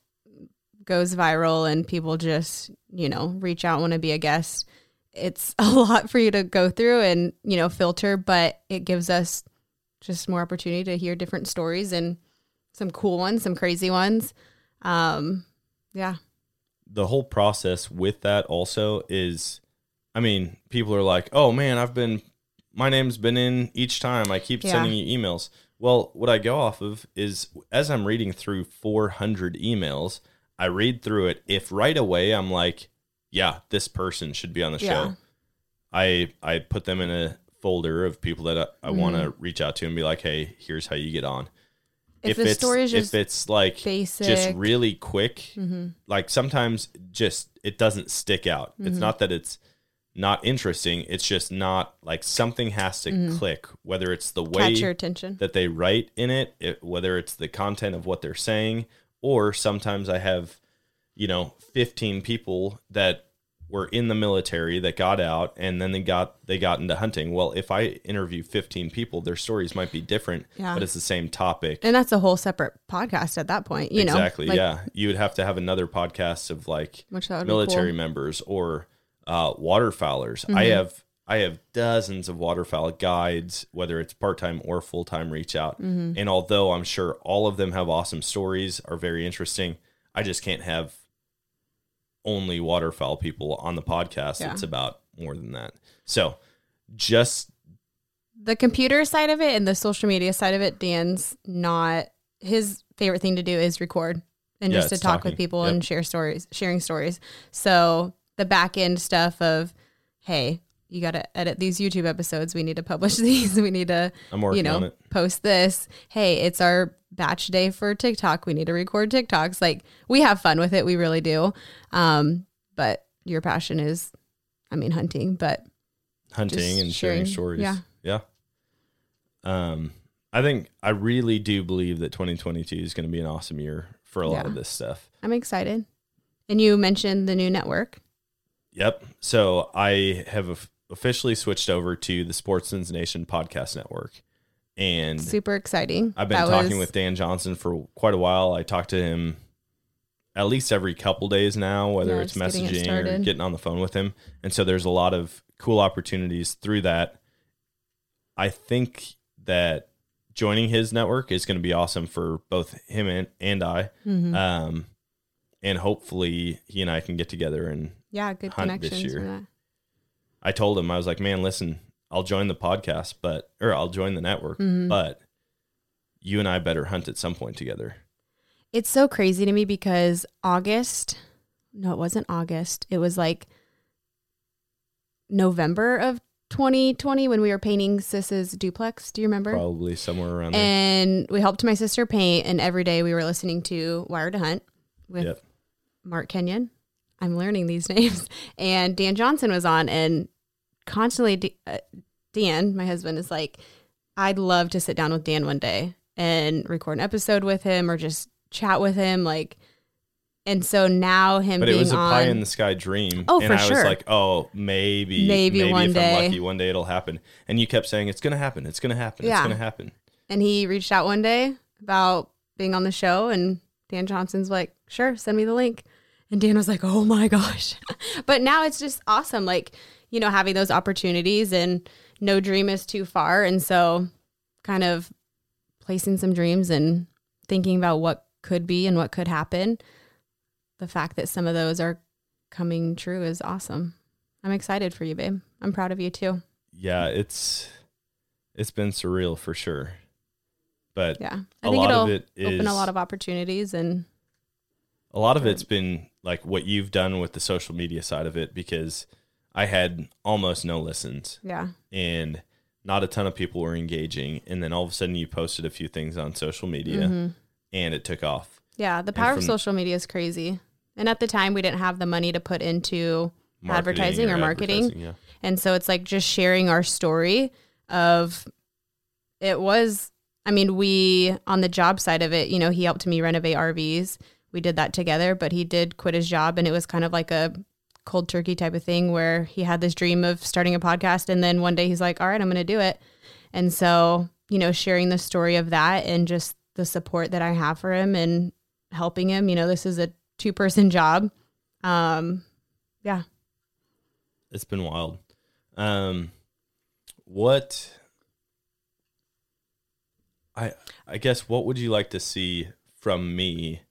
goes viral and people just you know reach out want to be a guest, it's a lot for you to go through and you know filter, but it gives us just more opportunity to hear different stories and some cool ones, some crazy ones. Um, yeah, the whole process with that also is I mean, people are like, "Oh man, I've been my name's been in each time. I keep Yeah. sending you emails." Well, what I go off of is as I'm reading through 400 emails, I read through it. If right away I'm like, "Yeah, this person should be on the Yeah. show." I I put them in a folder of people that I, I want to reach out to and be like, "Hey, here's how you get on." Mm-hmm. If the it's story is if just it's like basic, just really quick Mhm. like sometimes just it doesn't stick out it's Mm-hmm. not that it's not interesting it's just not like something has to click whether it's the way Mm-hmm. catch your attention. that they write in it, it whether it's the content of what they're saying or sometimes i have you know 15 people that were in the military that got out and then they got they got into hunting well if i interview 15 people their stories might be different Yeah. but it's the same topic and that's a whole separate podcast at that point. You know, exactly Like, yeah you would have to have another podcast of like Which that would be military cool. members or uh, waterfowlers i Mm-hmm. have i have dozens of waterfowl guides whether it's part-time or full-time reach out Mm-hmm. and although i'm sure all of them have awesome stories are very interesting i just can't have only waterfowl people on the podcast Yeah. it's about more than that so just the computer side of it and the social media side of it, Dan's not his favorite thing to do is record and Yeah, just to talk talking. with people Yep. and share stories, sharing stories. So the back end stuff of, hey, you got to edit these YouTube episodes. We need to publish these. We need to, i'm working you know, on it post this. Hey, it's our batch day for TikTok. We need to record TikToks. Like we have fun with it. We really do. Um, but your passion is, I mean, hunting, but hunting and sharing, sharing- stories. yeah. Yeah. Um, I think I really do believe that 2022 is going to be an awesome year for a lot Yeah. of this stuff. I'm excited. And you mentioned the new network. Yep. So I have officially switched over to the Sportsmen's Nation podcast network, and Super exciting. I've been That talking was- with Dan Johnson for quite a while. I talk to him at least every couple days now, whether Yeah, it's just getting it messaging or getting on the phone with him. And so there's a lot of cool opportunities through that. I think that joining his network is going to be awesome for both him and, and I. Mhm. Um, and hopefully he and I can get together and yeah, good hunt this connections year. I told him I was like, man, listen, I'll join the podcast, but or I'll join the network, Mm-hmm. but you and I better hunt at some point together. It's so crazy to me because August, no, it wasn't August. It was like November of 2020 when we were painting Sis's duplex. Do you remember? Probably somewhere around there. And we helped my sister paint, and every day we were listening to Wired to Hunt with Yep. Mark Kenyon. I'm learning these names. And Dan Johnson was on, and constantly, D- uh, Dan, my husband, is like, I'd love to sit down with Dan one day and record an episode with him or just chat with him. Like, and so now him But it being was a on, pie in the sky dream. Oh, and for I was sure. like, oh, maybe, Maybe one if day. I'm lucky, one day it'll happen. And you kept saying it's gonna happen, it's gonna happen, it's gonna happen. and he reached out one day about being on the show and Dan Johnson's like, "Sure, send me the link." And Dan was like, "Oh my gosh." but now it's just awesome like, you know, having those opportunities and no dream is too far and so kind of placing some dreams and thinking about what could be and what could happen. The fact that some of those are coming true is awesome. I'm excited for you, babe. I'm proud of you too. Yeah, it's it's been surreal for sure. But Yeah. A I think lot it'll of it open a lot of opportunities and a lot of it's been like what you've done with the social media side of it because I had almost no listens yeah. and not a ton of people were engaging and then all of a sudden you posted a few things on social media Mm-hmm. and it took off. Yeah, the power of social media is crazy. And at the time, we didn't have the money to put into advertising or, marketing. advertising, yeah. And so it's like just sharing our story of it was, I mean, we, on the job side of it, you know, he helped me renovate RVs. We did that together, but he did quit his job and it was kind of like a cold turkey type of thing where he had this dream of starting a podcast. And then one day he's like, all right, I'm going to do it. And so, you know, sharing the story of that and just the support that I have for him and helping him, you know, this is a two person job. Um, yeah. It's been wild. Um, what I I guess what would you like to see from me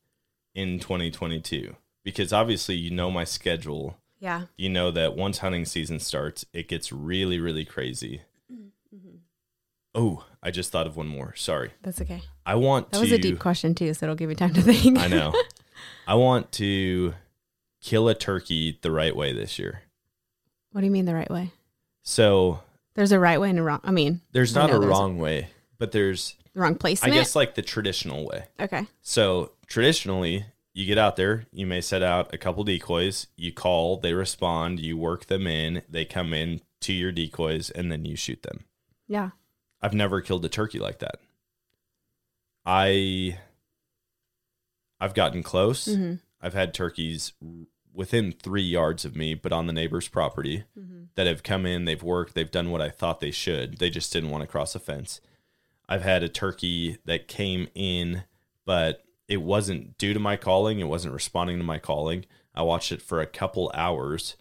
in 2022? Because obviously you know my schedule. Yeah. You know that once hunting season starts, it gets really really crazy. Oh, I just thought of one more. Sorry. That's okay. I want That to was a deep question too, so it'll give you time to think. I know. I want to kill a turkey the right way this year. what do you mean the right way? So There's a right way and a wrong. I mean, there's I not a wrong way, but there's the wrong placement. I guess like the traditional way. Okay. So traditionally, you get out there, you may set out a couple decoys, you call, they respond, you work them in, they come in to your decoys, and then you shoot them. Yeah. I've never killed a turkey like that. I I've gotten close. hmm I've had turkeys within three yards of me, but on the neighbor's property hmm that have come in, they've worked, they've done what I thought they should. They just didn't want to cross a fence. I've had a turkey that came in, but it wasn't due to my calling, it wasn't responding to my calling. I watched it for a couple hours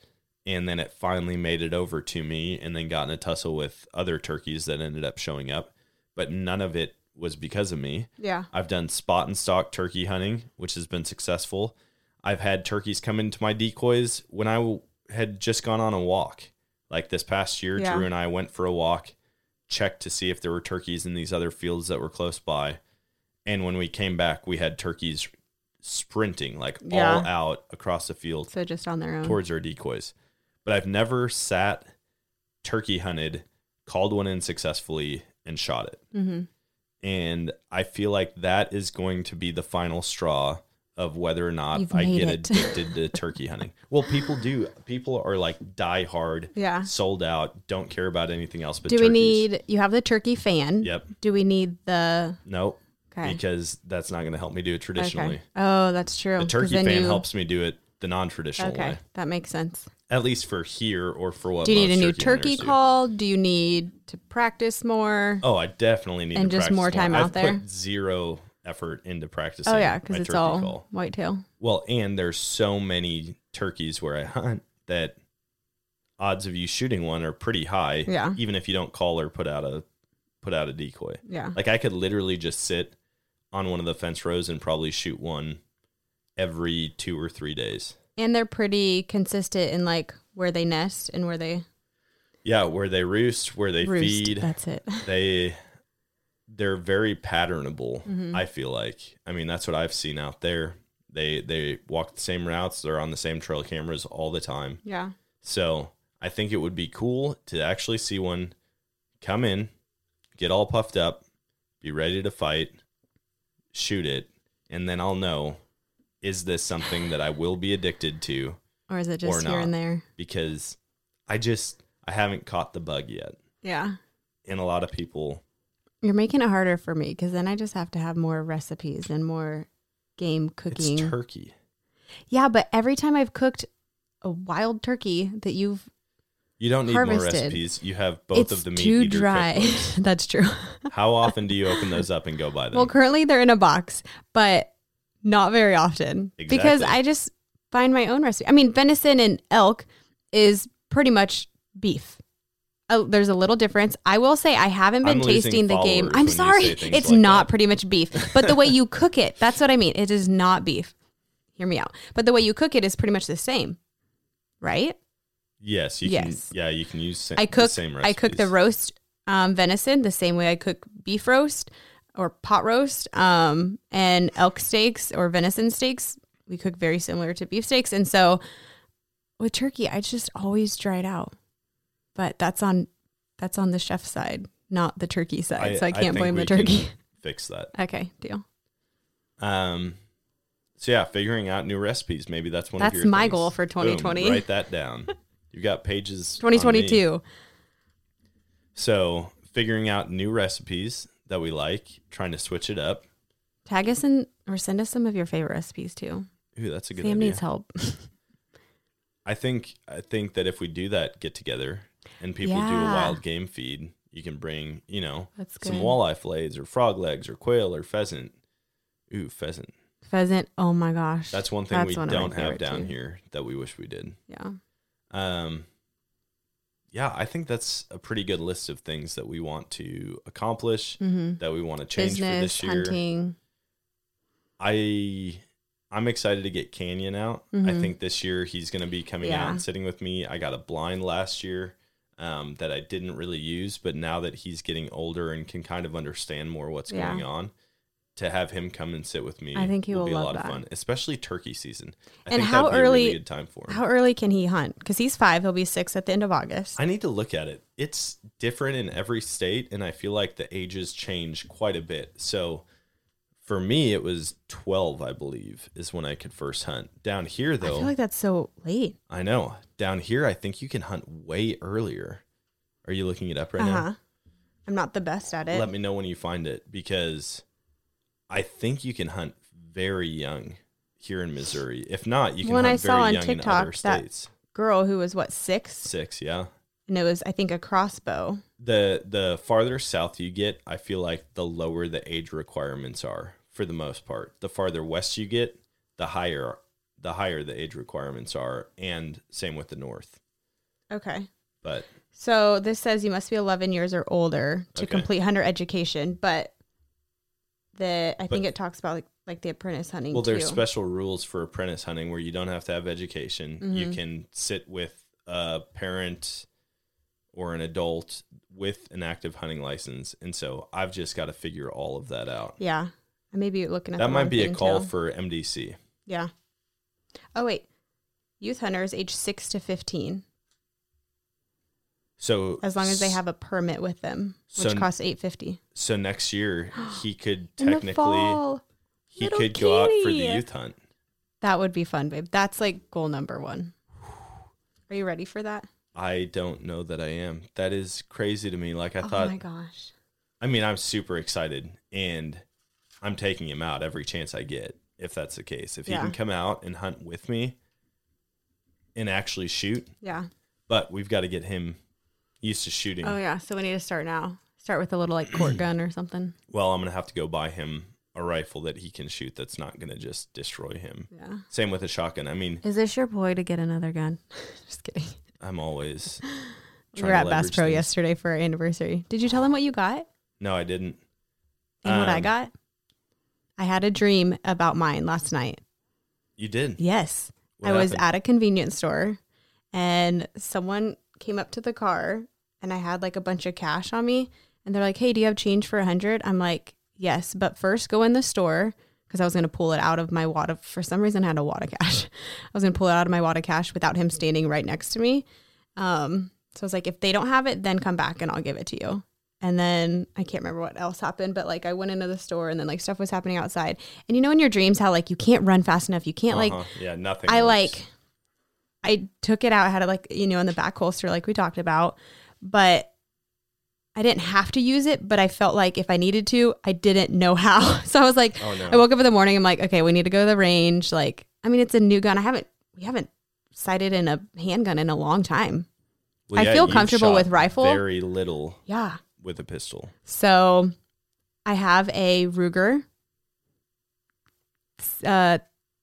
and then it finally made it over to me and then got in a tussle with other turkeys that ended up showing up, but none of it was because of me. Yeah. I've done spot and stock turkey hunting, which has been successful. I've had turkeys come into my decoys when I had just gone on a walk. Like this past year, Yeah. Drew and I went for a walk, checked to see if there were turkeys in these other fields that were close by. And when we came back, we had turkeys sprinting like Yeah. all out across the field So just on their own. towards our decoys. But I've never sat turkey hunted, called one in successfully, and shot it. hmm And I feel like that is going to be the final straw of whether or not You've I get it. addicted to turkey hunting. Well, people do. People are like die hard, Yeah. sold out, don't care about anything else but Do we need? You have the turkey fan. Yep. Do we need the? Nope. Okay. Because that's not going to help me do it traditionally. Okay. Oh, that's true. The turkey fan you- helps me do it the non-traditional Okay, way, that makes sense. at least for here or for what. Do you need a new turkey call? Do you need to practice more? Oh, I definitely need And to just practice more time I've out there? Put zero effort into practicing. Oh yeah, because it's all call. whitetail. Well, and there's so many turkeys where I hunt that odds of you shooting one are pretty high. Yeah. Even if you don't call or put out a put out a decoy. Yeah. Like I could literally just sit on one of the fence rows and probably shoot one every two or three days. And they're pretty consistent in like where they nest and where they Yeah, where they roost, where they Roost. feed. That's it. they they're very patternable Mhm. i feel like i mean that's what i've seen out there they they walk the same routes they're on the same trail cameras all the time Yeah. so i think it would be cool to actually see one come in get all puffed up be ready to fight shoot it and then i'll know is this something that i will be addicted to Or is it just here not. and there? because i just i haven't caught the bug yet Yeah. and a lot of people You're making it harder for me because then I just have to have more recipes and more game cooking. it's turkey yeah, but every time I've cooked a wild turkey that you've You don't need harvested. more recipes. You have both of the meat too eater dry. That's true. How often do you open those up and go by them? Well, currently they're in a box, but not very often because I just find my own recipe. I mean, venison and elk is pretty much beef. Oh, there's a little difference. I will say I haven't been I'm tasting the game. I'm sorry. It's like not that. pretty much beef, but the way you cook it, that's what I mean. It is not beef. Hear me out. But the way you cook it is pretty much the same. Right? yes, you Yes. can. Yeah, you can use sa- I the cook same I cook the roast um, venison the same way I cook beef roast or pot roast um, and elk steaks or venison steaks. We cook very similar to beef steaks, and so with turkey, I just always dry it out. But that's on that's on the chef side, not the turkey side. so I can't think blame the turkey. Fix that. okay, deal. Um. So yeah, figuring out new recipes. Maybe that's one. That's of your my things. goal for Boom, 2020. write that down. You've got pages. on me. 2022. So figuring out new recipes that we like, trying to switch it up. Tag us in or send us some of your favorite recipes too. Ooh, that's a good Sam idea. needs help. I think I think that if we do that get together and people do a wild game feed, you can bring, you know, some walleye fillets or frog legs or quail or pheasant. Ooh, pheasant. Pheasant. Oh my gosh. That's one thing That's we one don't have down too. here that we wish we did. Yeah. Um yeah, I think that's a pretty good list of things that we want to accomplish, Mm-hmm. that we want to change for this year. hunting. I I'm excited to get Canyon out. I Mhm. think this year he's going to be coming out and sitting with me. I got a blind last year um, that I didn't really use, but now that he's getting older and can kind of understand more what's Yeah. going on, to have him come and sit with me, I think he will be a lot that. of fun, especially turkey season. I And think how that'd be a early- really good time for him. How early can he hunt? Because he's five. He'll be six at the end of August. I need to look at it. It's different in every state, and I feel like the ages change quite a bit. So for me, it was 12, I believe, is when I could first hunt. Down here, though I feel like that's so late. I know. Down here, I think you can hunt way earlier. Are you looking it up right uh now? I'm not the best at it. Let me know when you find it because I think you can hunt very young here in Missouri. If not, you can When I hunt saw very on young in TikTok that- states. Girl who was what six, Six, yeah. And it was I think a crossbow. the the farther south you get, I feel like the lower the age requirements are for the most part. The farther west you get, the higher the higher the age requirements are, and same with the north. Okay. But So this says you must be 11 years or older to Okay. complete hunter education, but the I think But- it talks about like, like the apprentice hunting well, too. there's special rules for apprentice hunting where you don't have to have education. You Mhm. can sit with a parent or an adult with an active hunting license, and so I've just got to figure all of that out. yeah. I may be looking at That might be a call too. for MDC. Yeah. Oh wait, youth hunters age six to 15, So as long as they have a permit with them, which So- costs 850. So next year he could technically fall. he could go out for the youth hunt. That would be fun, babe. That's like goal number one. Are you ready for that? I don't know that I am. That is crazy to me. Like I oh thought my gosh. I mean I'm super excited and I'm taking him out every chance I get if that's the case. If Yeah. he can come out and hunt with me and actually shoot, Yeah. but we've got to get him used to shooting. Oh yeah. So we need to start now. Start with a little like court gun or something. Well, I'm going to have to go buy him a rifle that he can shoot that's not going to just destroy him. Yeah. Same with a shotgun. I mean, Is this your boy to get another gun? Just kidding. I'm always We were at Bass Pro things. yesterday for our anniversary. Did you tell him what you got No, I didn't. and what I Um, got? I had a dream about mine last night. You did. Yes. What I was at a convenience store and someone came up to the car and I had like a bunch of cash on me and they're like, "Hey, do you have change for a 100?" I'm like, "Yes, but first go in the store because I was going to pull it out of my wad of for some reason I had a wad of cash. I was going to pull it out of my wad of cash without him standing right next to me. Um so I was like, if they don't have it, then come back and I'll give it to you. And then I can't remember what else happened, but like I went into the store and then like stuff was happening outside. And you know in your dreams how like you can't run fast enough, you can't like Uh-huh. yeah, nothing. I works. like I took it out, I had it like you know in the back holster like we talked about, but I didn't have to use it, but I felt like if I needed to, I didn't know how. So I was like, Oh, no. I woke up in the morning, I'm like, okay, we need to go to the range. Like, I mean, it's a new gun. I haven't we haven't sighted in a handgun in a long time. Well, I yeah, feel comfortable with rifle. Very little Yeah. with a pistol. So I have a Ruger uh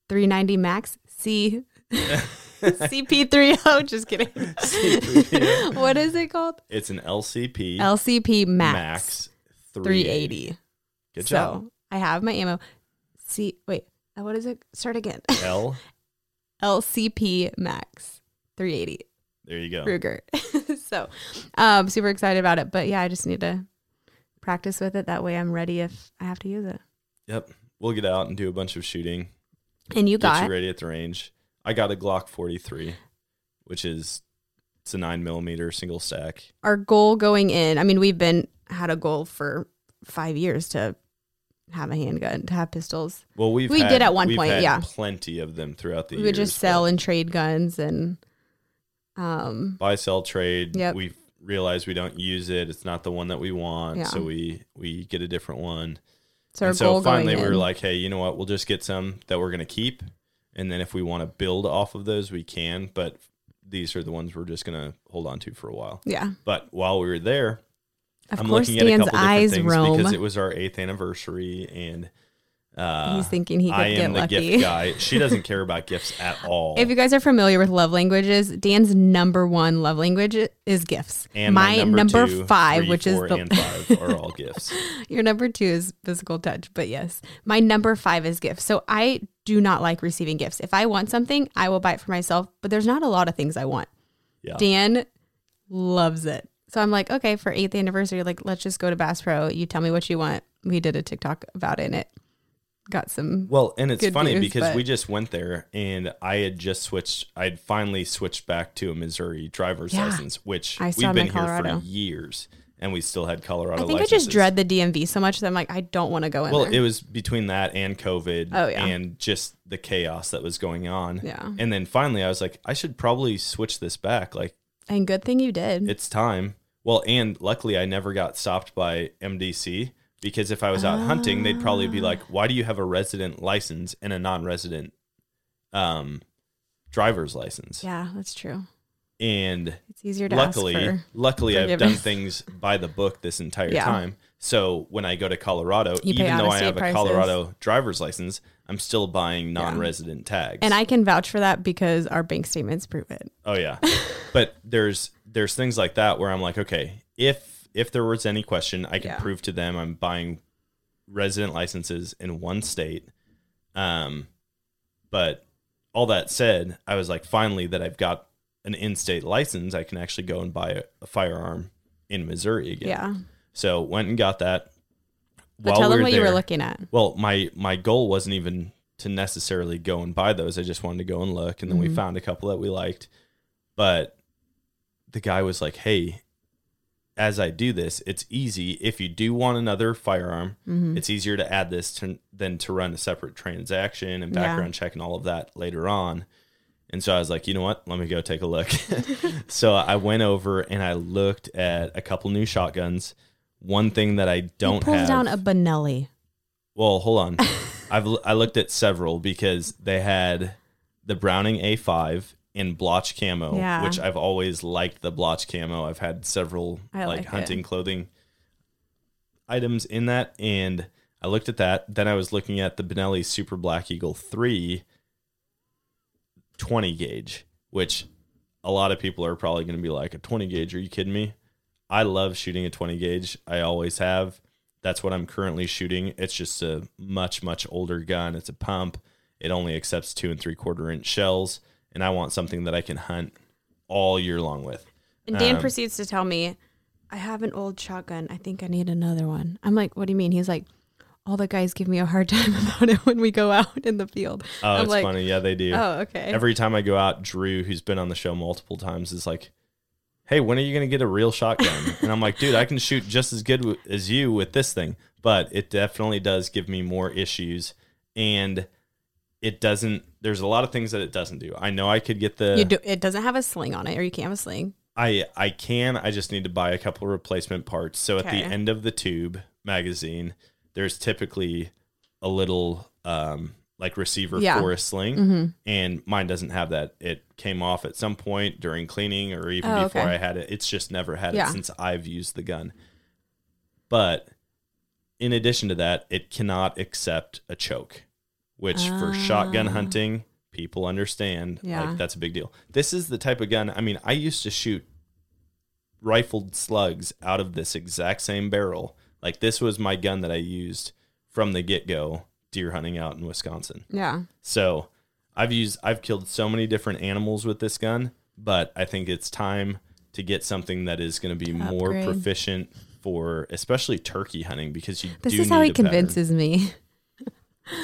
390 Max C CP30. Just kidding. what is it called? It's an LCP LCP Max, Max 380. Good so job. I have my ammo. See, wait, uh, what is it? Start again. L. LCP Max 380 There you go. Ruger. so, um, super excited about it. But yeah, I just need to practice with it. That way, I'm ready if I have to use it. Yep. We'll get out and do a bunch of shooting. And you Get got you ready at the range. I got a Glock 43, which is it's a nine millimeter single stack. our goal going in. I mean, we've been had a goal for five years to have a handgun, to have pistols. Well, we've We had- did at one point, had yeah. plenty of them throughout the we years. would just sell and trade guns and um buy, sell, trade. Yep. We realize we don't use it. It's not the one that we want, Yeah. so we we get a different one. so so finally, we were in. like, hey, you know what? We'll just get some that we're gonna keep, and then if we want to build off of those, we can. But these are the ones we're just gonna hold on to for a while. yeah. But while we were there, Of I'm course, looking at a Dan's couple different things roam. because it was our eighth anniversary, and uh, He's thinking he could I get am the lucky. gift guy. She doesn't care about gifts at all. If you guys are familiar with love languages, Dan's number one love language is gifts. and my, my, number, two, five, three, which is the and five are all gifts. Your number two is physical touch, but yes, my number five is gifts. So I do not like receiving gifts. If I want something, I will buy it for myself, but there's not a lot of things I want. Yeah. Dan loves it. So I'm like, okay, for eighth anniversary, like let's just go to Bass Pro. You tell me what you want. We did a TikTok about it and it got some Well, and it's funny views, because but- we just went there and I had just switched. I'd finally switched back to a Missouri driver's Yeah. license, which we've been here for years, and we still had Colorado. I think licenses. I just dread the DMV so much that I'm like, I don't want to go in Well, there. it was between that and COVID, Oh, yeah. and just the chaos that was going on. Yeah. and then finally, I was like, I should probably switch this back. Like and good thing you did. it's time. Well, and luckily, I never got stopped by MDC because if I was out hunting, they'd probably be like, "Why do you have a resident license and a non-resident um, driver's license?" yeah, that's true. And It's easier to luckily, luckily, I've done things by the book this entire Yeah. time. So when I go to Colorado, You even though I have a. Colorado driver's license, I'm still buying non-resident tags. And I can vouch for that because our bank statements prove it. Oh yeah. but there's there's things like that where I'm like, okay, if if there was any question, I can Yeah. prove to them I'm buying resident licenses in one state. Um but all that said, I was like finally that I've got an in-state license, I can actually go and buy a, a firearm in Missouri again. Yeah. So went and got that. But tell them we what you were looking at. well, my my goal wasn't even to necessarily go and buy those. I just wanted to go and look, and then we Mhm. found a couple that we liked. But the guy was like, "Hey, as I do this, it's easy. If you do want another firearm, Mhm. it's easier to add this to, than to run a separate transaction and Yeah. background check and all of that later on." And so I was like, you know what? Let me go take a look. so I went over and I looked at a couple new shotguns. One thing that I don't he pulls have down a Benelli. well, hold on. I've I looked at several because they had the Browning A5 in blotch camo, Yeah. which I've always liked the blotch camo. I've had several like, like it. hunting clothing items in that and I looked at that. Then I was looking at the Benelli Super Black Eagle 3 20 gauge, which a lot of people are probably going to be like a 20 gauge. Are you kidding me? I love shooting a 20 gauge. I always have. That's what I'm currently shooting. It's just a much, much older gun. It's a pump. It only accepts two and three quarter inch shells. And I want something that I can hunt all year long with. And Dan Um, proceeds to tell me I have an old shotgun. I think I need another one. I'm like, what do you mean? He's like, all the guys give me a hard time about it when we go out in the field. Oh, I'm it's like, funny. Yeah, they do. Oh, okay. Every time I go out, Drew, who's been on the show multiple times, is like, "Hey, when are you going to get a real shotgun?" and I'm like, "Dude, I can shoot just as good w- as you with this thing, but it definitely does give me more issues, and it doesn't. There's a lot of things that it doesn't do. I know I could get the. you do, it doesn't have a sling on it, or you can't have a sling. I I can. I just need to buy a couple of replacement parts. So at the end of the tube magazine, there's typically a little um like receiver Yeah. for a sling, Mm-hmm. and mine doesn't have that. It came off at some point during cleaning or even Oh, before okay. I had it. It's just never had Yeah. it since I've used the gun. But in addition to that, it cannot accept a choke, which for shotgun Ah. hunting, people understand. Yeah. Like that's a big deal. This is the type of gun. I mean, I used to shoot rifled slugs out of this exact same barrel. Like this was my gun that I used from the get go deer hunting out in Wisconsin. Yeah. So I've used I've killed so many different animals with this gun, but I think it's time to get something that is going to be more proficient for especially turkey hunting because you This is how he pattern. convinces me.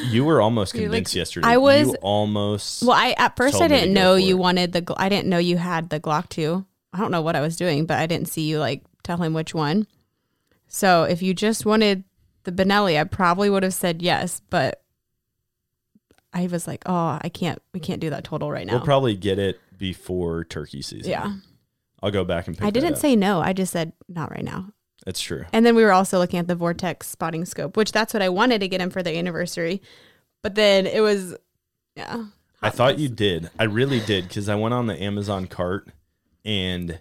You were almost You're like- convinced yesterday. I was- You almost. Well, I at first I didn't know you it. wanted the. I didn't know you had the Glock two. I don't know what I was doing, but I didn't see you like tell him which one. So if you just wanted the Benelli, I probably would have said yes, but I was like, oh, I can't. We can't do that total right now. We'll probably get it before turkey season. yeah, I'll go back and pick I didn't say no. I just said not right now. That's true. And then we were also looking at the Vortex spotting scope, which that's what I wanted to get him for the anniversary. But then it was, yeah. I thought you did. I really did because I went on the Amazon cart and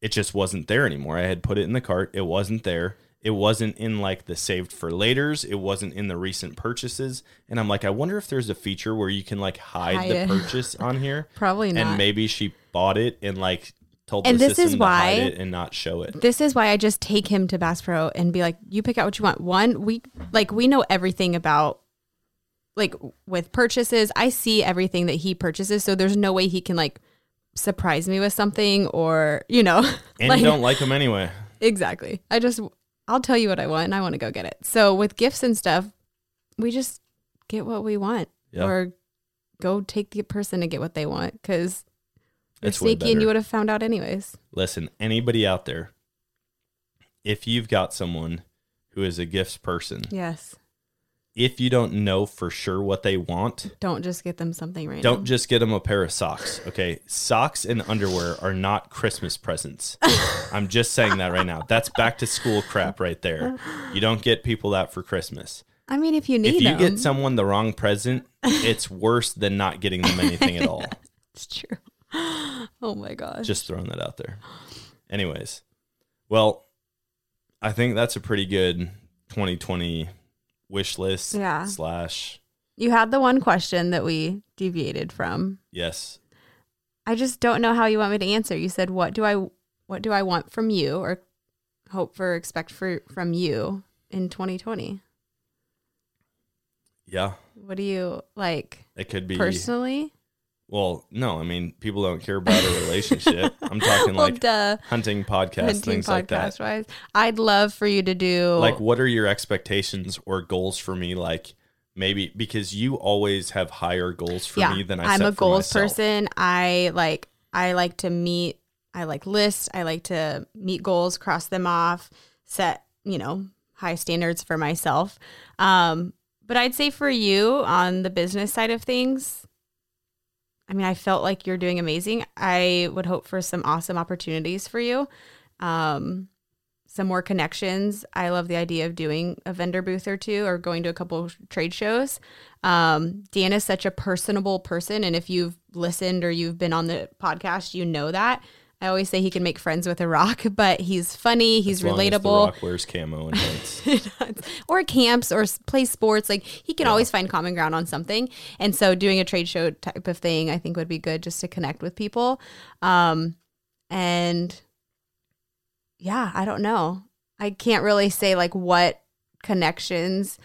it just wasn't there anymore. I had put it in the cart. It wasn't there. It wasn't in like the saved for laters. It wasn't in the recent purchases. And I'm like, I wonder if there's a feature where you can like hide, Hide the it. purchase on here. Probably not. And maybe she bought it and like told And the this system is to hide why- it and not show it. this is why I just take him to Bass Pro and be like, you pick out what you want. One, we like we know everything about like with purchases. I see everything that he purchases, so there's no way he can like surprise me with something or you know, And like you don't like him anyway. exactly. I just I'll tell you what I want and I want to go get it. So with gifts and stuff, we just get what we want Yeah. or go take the person to get what they want because you're It's sneaky and you would have found out anyways. Listen, anybody out there, if you've got someone who is a gifts person, Yes. If you don't know for sure what they want, Don't just get them something right don't just get them a pair of socks. Okay. Socks and underwear are not Christmas presents. I'm just saying that right now. That's back to school crap right there. You don't get people that for Christmas. I mean, if you need If you them, get someone the wrong present, it's worse than not getting them anything at all. it's true. Oh my gosh. Just throwing that out there. Anyways, well, I think that's a pretty good 2020 wish list Yeah. slash you had the one question that we deviated from. yes. I just don't know how you want me to answer. You said, "What do I what do I want from you or hope for expect for from you in 2020?" Yeah, What do you like it could be. personally? Well, no, I mean people don't care about a relationship. I'm talking well, like duh. hunting podcasts, Hunting things like that. podcast wise, I'd love for you to do Like, what are your expectations or goals for me? Like, maybe because you always have higher goals for me than I I'm a goals person. I like I like to meet. I like lists. I like to meet goals, cross them off, set you know high standards for myself. Um, but I'd say for you on the business side of things. I mean, I felt like you're doing amazing. I would hope for some awesome opportunities for you. Um, some more connections. I love the idea of doing a vendor booth or two or going to a couple trade shows. Um, Dan is such a personable person. And if you've listened or you've been on the podcast, you know that. I always say he can make friends with a rock, but he's funny, he's As long as The relatable. Rock wears camo and or camps or plays sports. Like he can always find common ground on something. And so doing a trade show type of thing, I think would be good just to connect with people. Um, and yeah, I don't know. I can't really say like what connections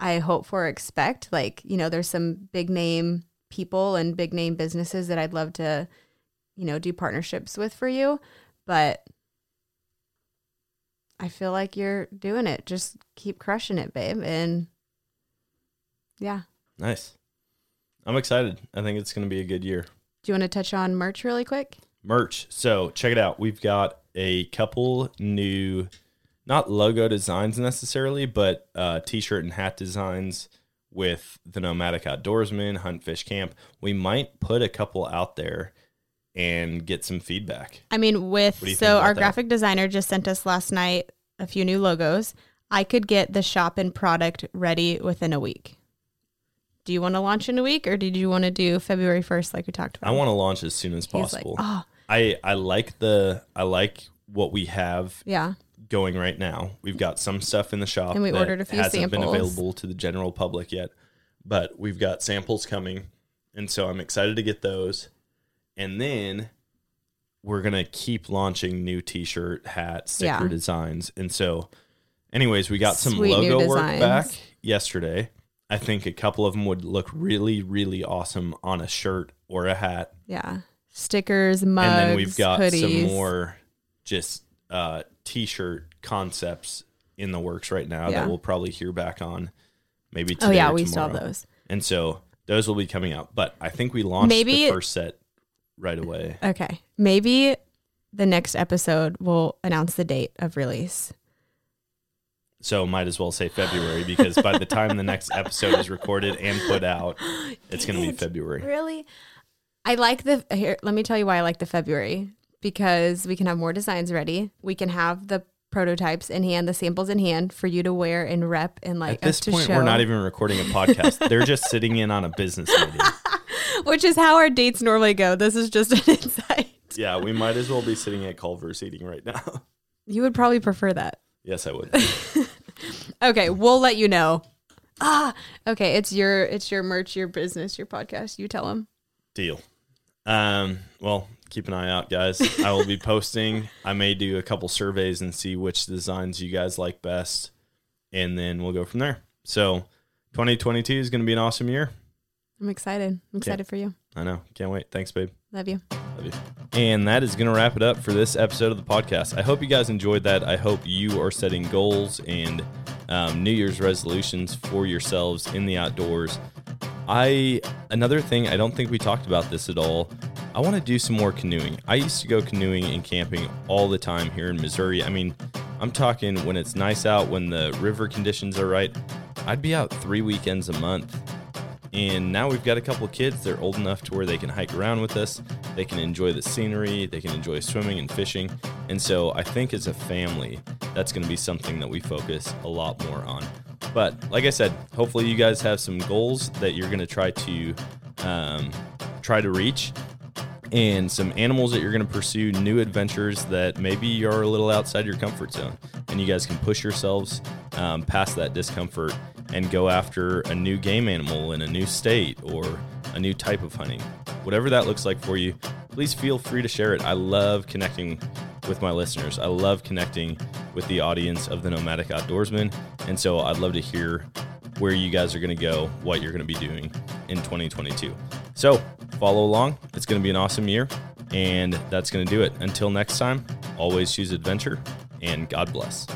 I hope for or expect. Like, you know, there's some big name people and big name businesses that I'd love to, you know, do partnerships with for you. But I feel like you're doing it. Just keep crushing it, babe. And yeah. Nice. I'm excited. I think it's going to be a good year. Do you want to touch on merch really quick? Merch. So check it out. We've got a couple new, not logo designs necessarily, but uh, t-shirt and hat designs with the Nomadic Outdoorsman, Hunt Fish Camp. We might put a couple out there and get some feedback. I mean, with What do you think so our that? graphic designer just sent us last night a few new logos. I could get the shop and product ready within a week. Do you want to launch in a week or did you want to do February 1st like we talked about? I want to launch as soon as He's like, possible. oh, I I like the I like what we have yeah. going right now. We've got some stuff in the shop And we ordered a few hasn't been available to the general public yet, but we've got samples coming, and so I'm excited to get those. And then we're gonna keep launching new T-shirt, hat, sticker Yeah. designs, and so, anyways, we got some Sweet logo work back yesterday. I think a couple of them would look really, really awesome on a shirt or a hat Yeah. Stickers, mugs, and then we've got hoodies. some more just uh, t-shirt concepts in the works right now Yeah. that we'll probably hear back on maybe Oh today yeah, or we still have those. and so those will be coming out but i think we launched Maybe- the first set right away Okay. Maybe the next episode will announce the date of release. so might as well say february because by the time the next episode is recorded and put out it's going to be february Really? I like the here, let me tell you why I like the February because we can have more designs ready. We can have the prototypes in hand, the samples in hand for you to wear and rep and like at this to point show. we're not even recording a podcast they're just sitting in on a business meeting which is how our dates normally go. This is just an insight. yeah we might as well be sitting at culver's eating right now You would probably prefer that. yes i would Okay, we'll let you know. Ah, okay. It's your it's your merch, your business, your podcast. You tell them. Deal. Um, well, keep an eye out, guys. I will be posting. I may do a couple surveys and see which designs you guys like best, and then we'll go from there. So, 2022 is going to be an awesome year. I'm excited. I'm excited for you. I know. Can't wait. Thanks, babe. Love you. Love you. And that is going to wrap it up for this episode of the podcast. I hope you guys enjoyed that. I hope you are setting goals and um, New Year's resolutions for yourselves in the outdoors. I another thing I don't think we talked about this at all. I want to do some more canoeing. I used to go canoeing and camping all the time here in Missouri. I mean, I'm talking when it's nice out, when the river conditions are right. I'd be out three weekends a month. And now we've got a couple kids. They're old enough to where they can hike around with us. They can enjoy the scenery. They can enjoy swimming and fishing. And so I think as a family, that's going to be something that we focus a lot more on. But like I said, hopefully you guys have some goals that you're going to try to um, try to reach and some animals that you're going to pursue new adventures that maybe you are a little outside your comfort zone. And you guys can push yourselves um, past that discomfort and go after a new game animal in a new state or a new type of hunting. Whatever that looks like for you please feel free to share it. I love connecting with my listeners. I love connecting with the audience of the nomadic outdoorsman. And so i'd love to hear where you guys are going to go, what you're going to be doing in 2022. So follow along. It's going to be an awesome year. And that's going to do it. Until next time, always choose adventure and God bless.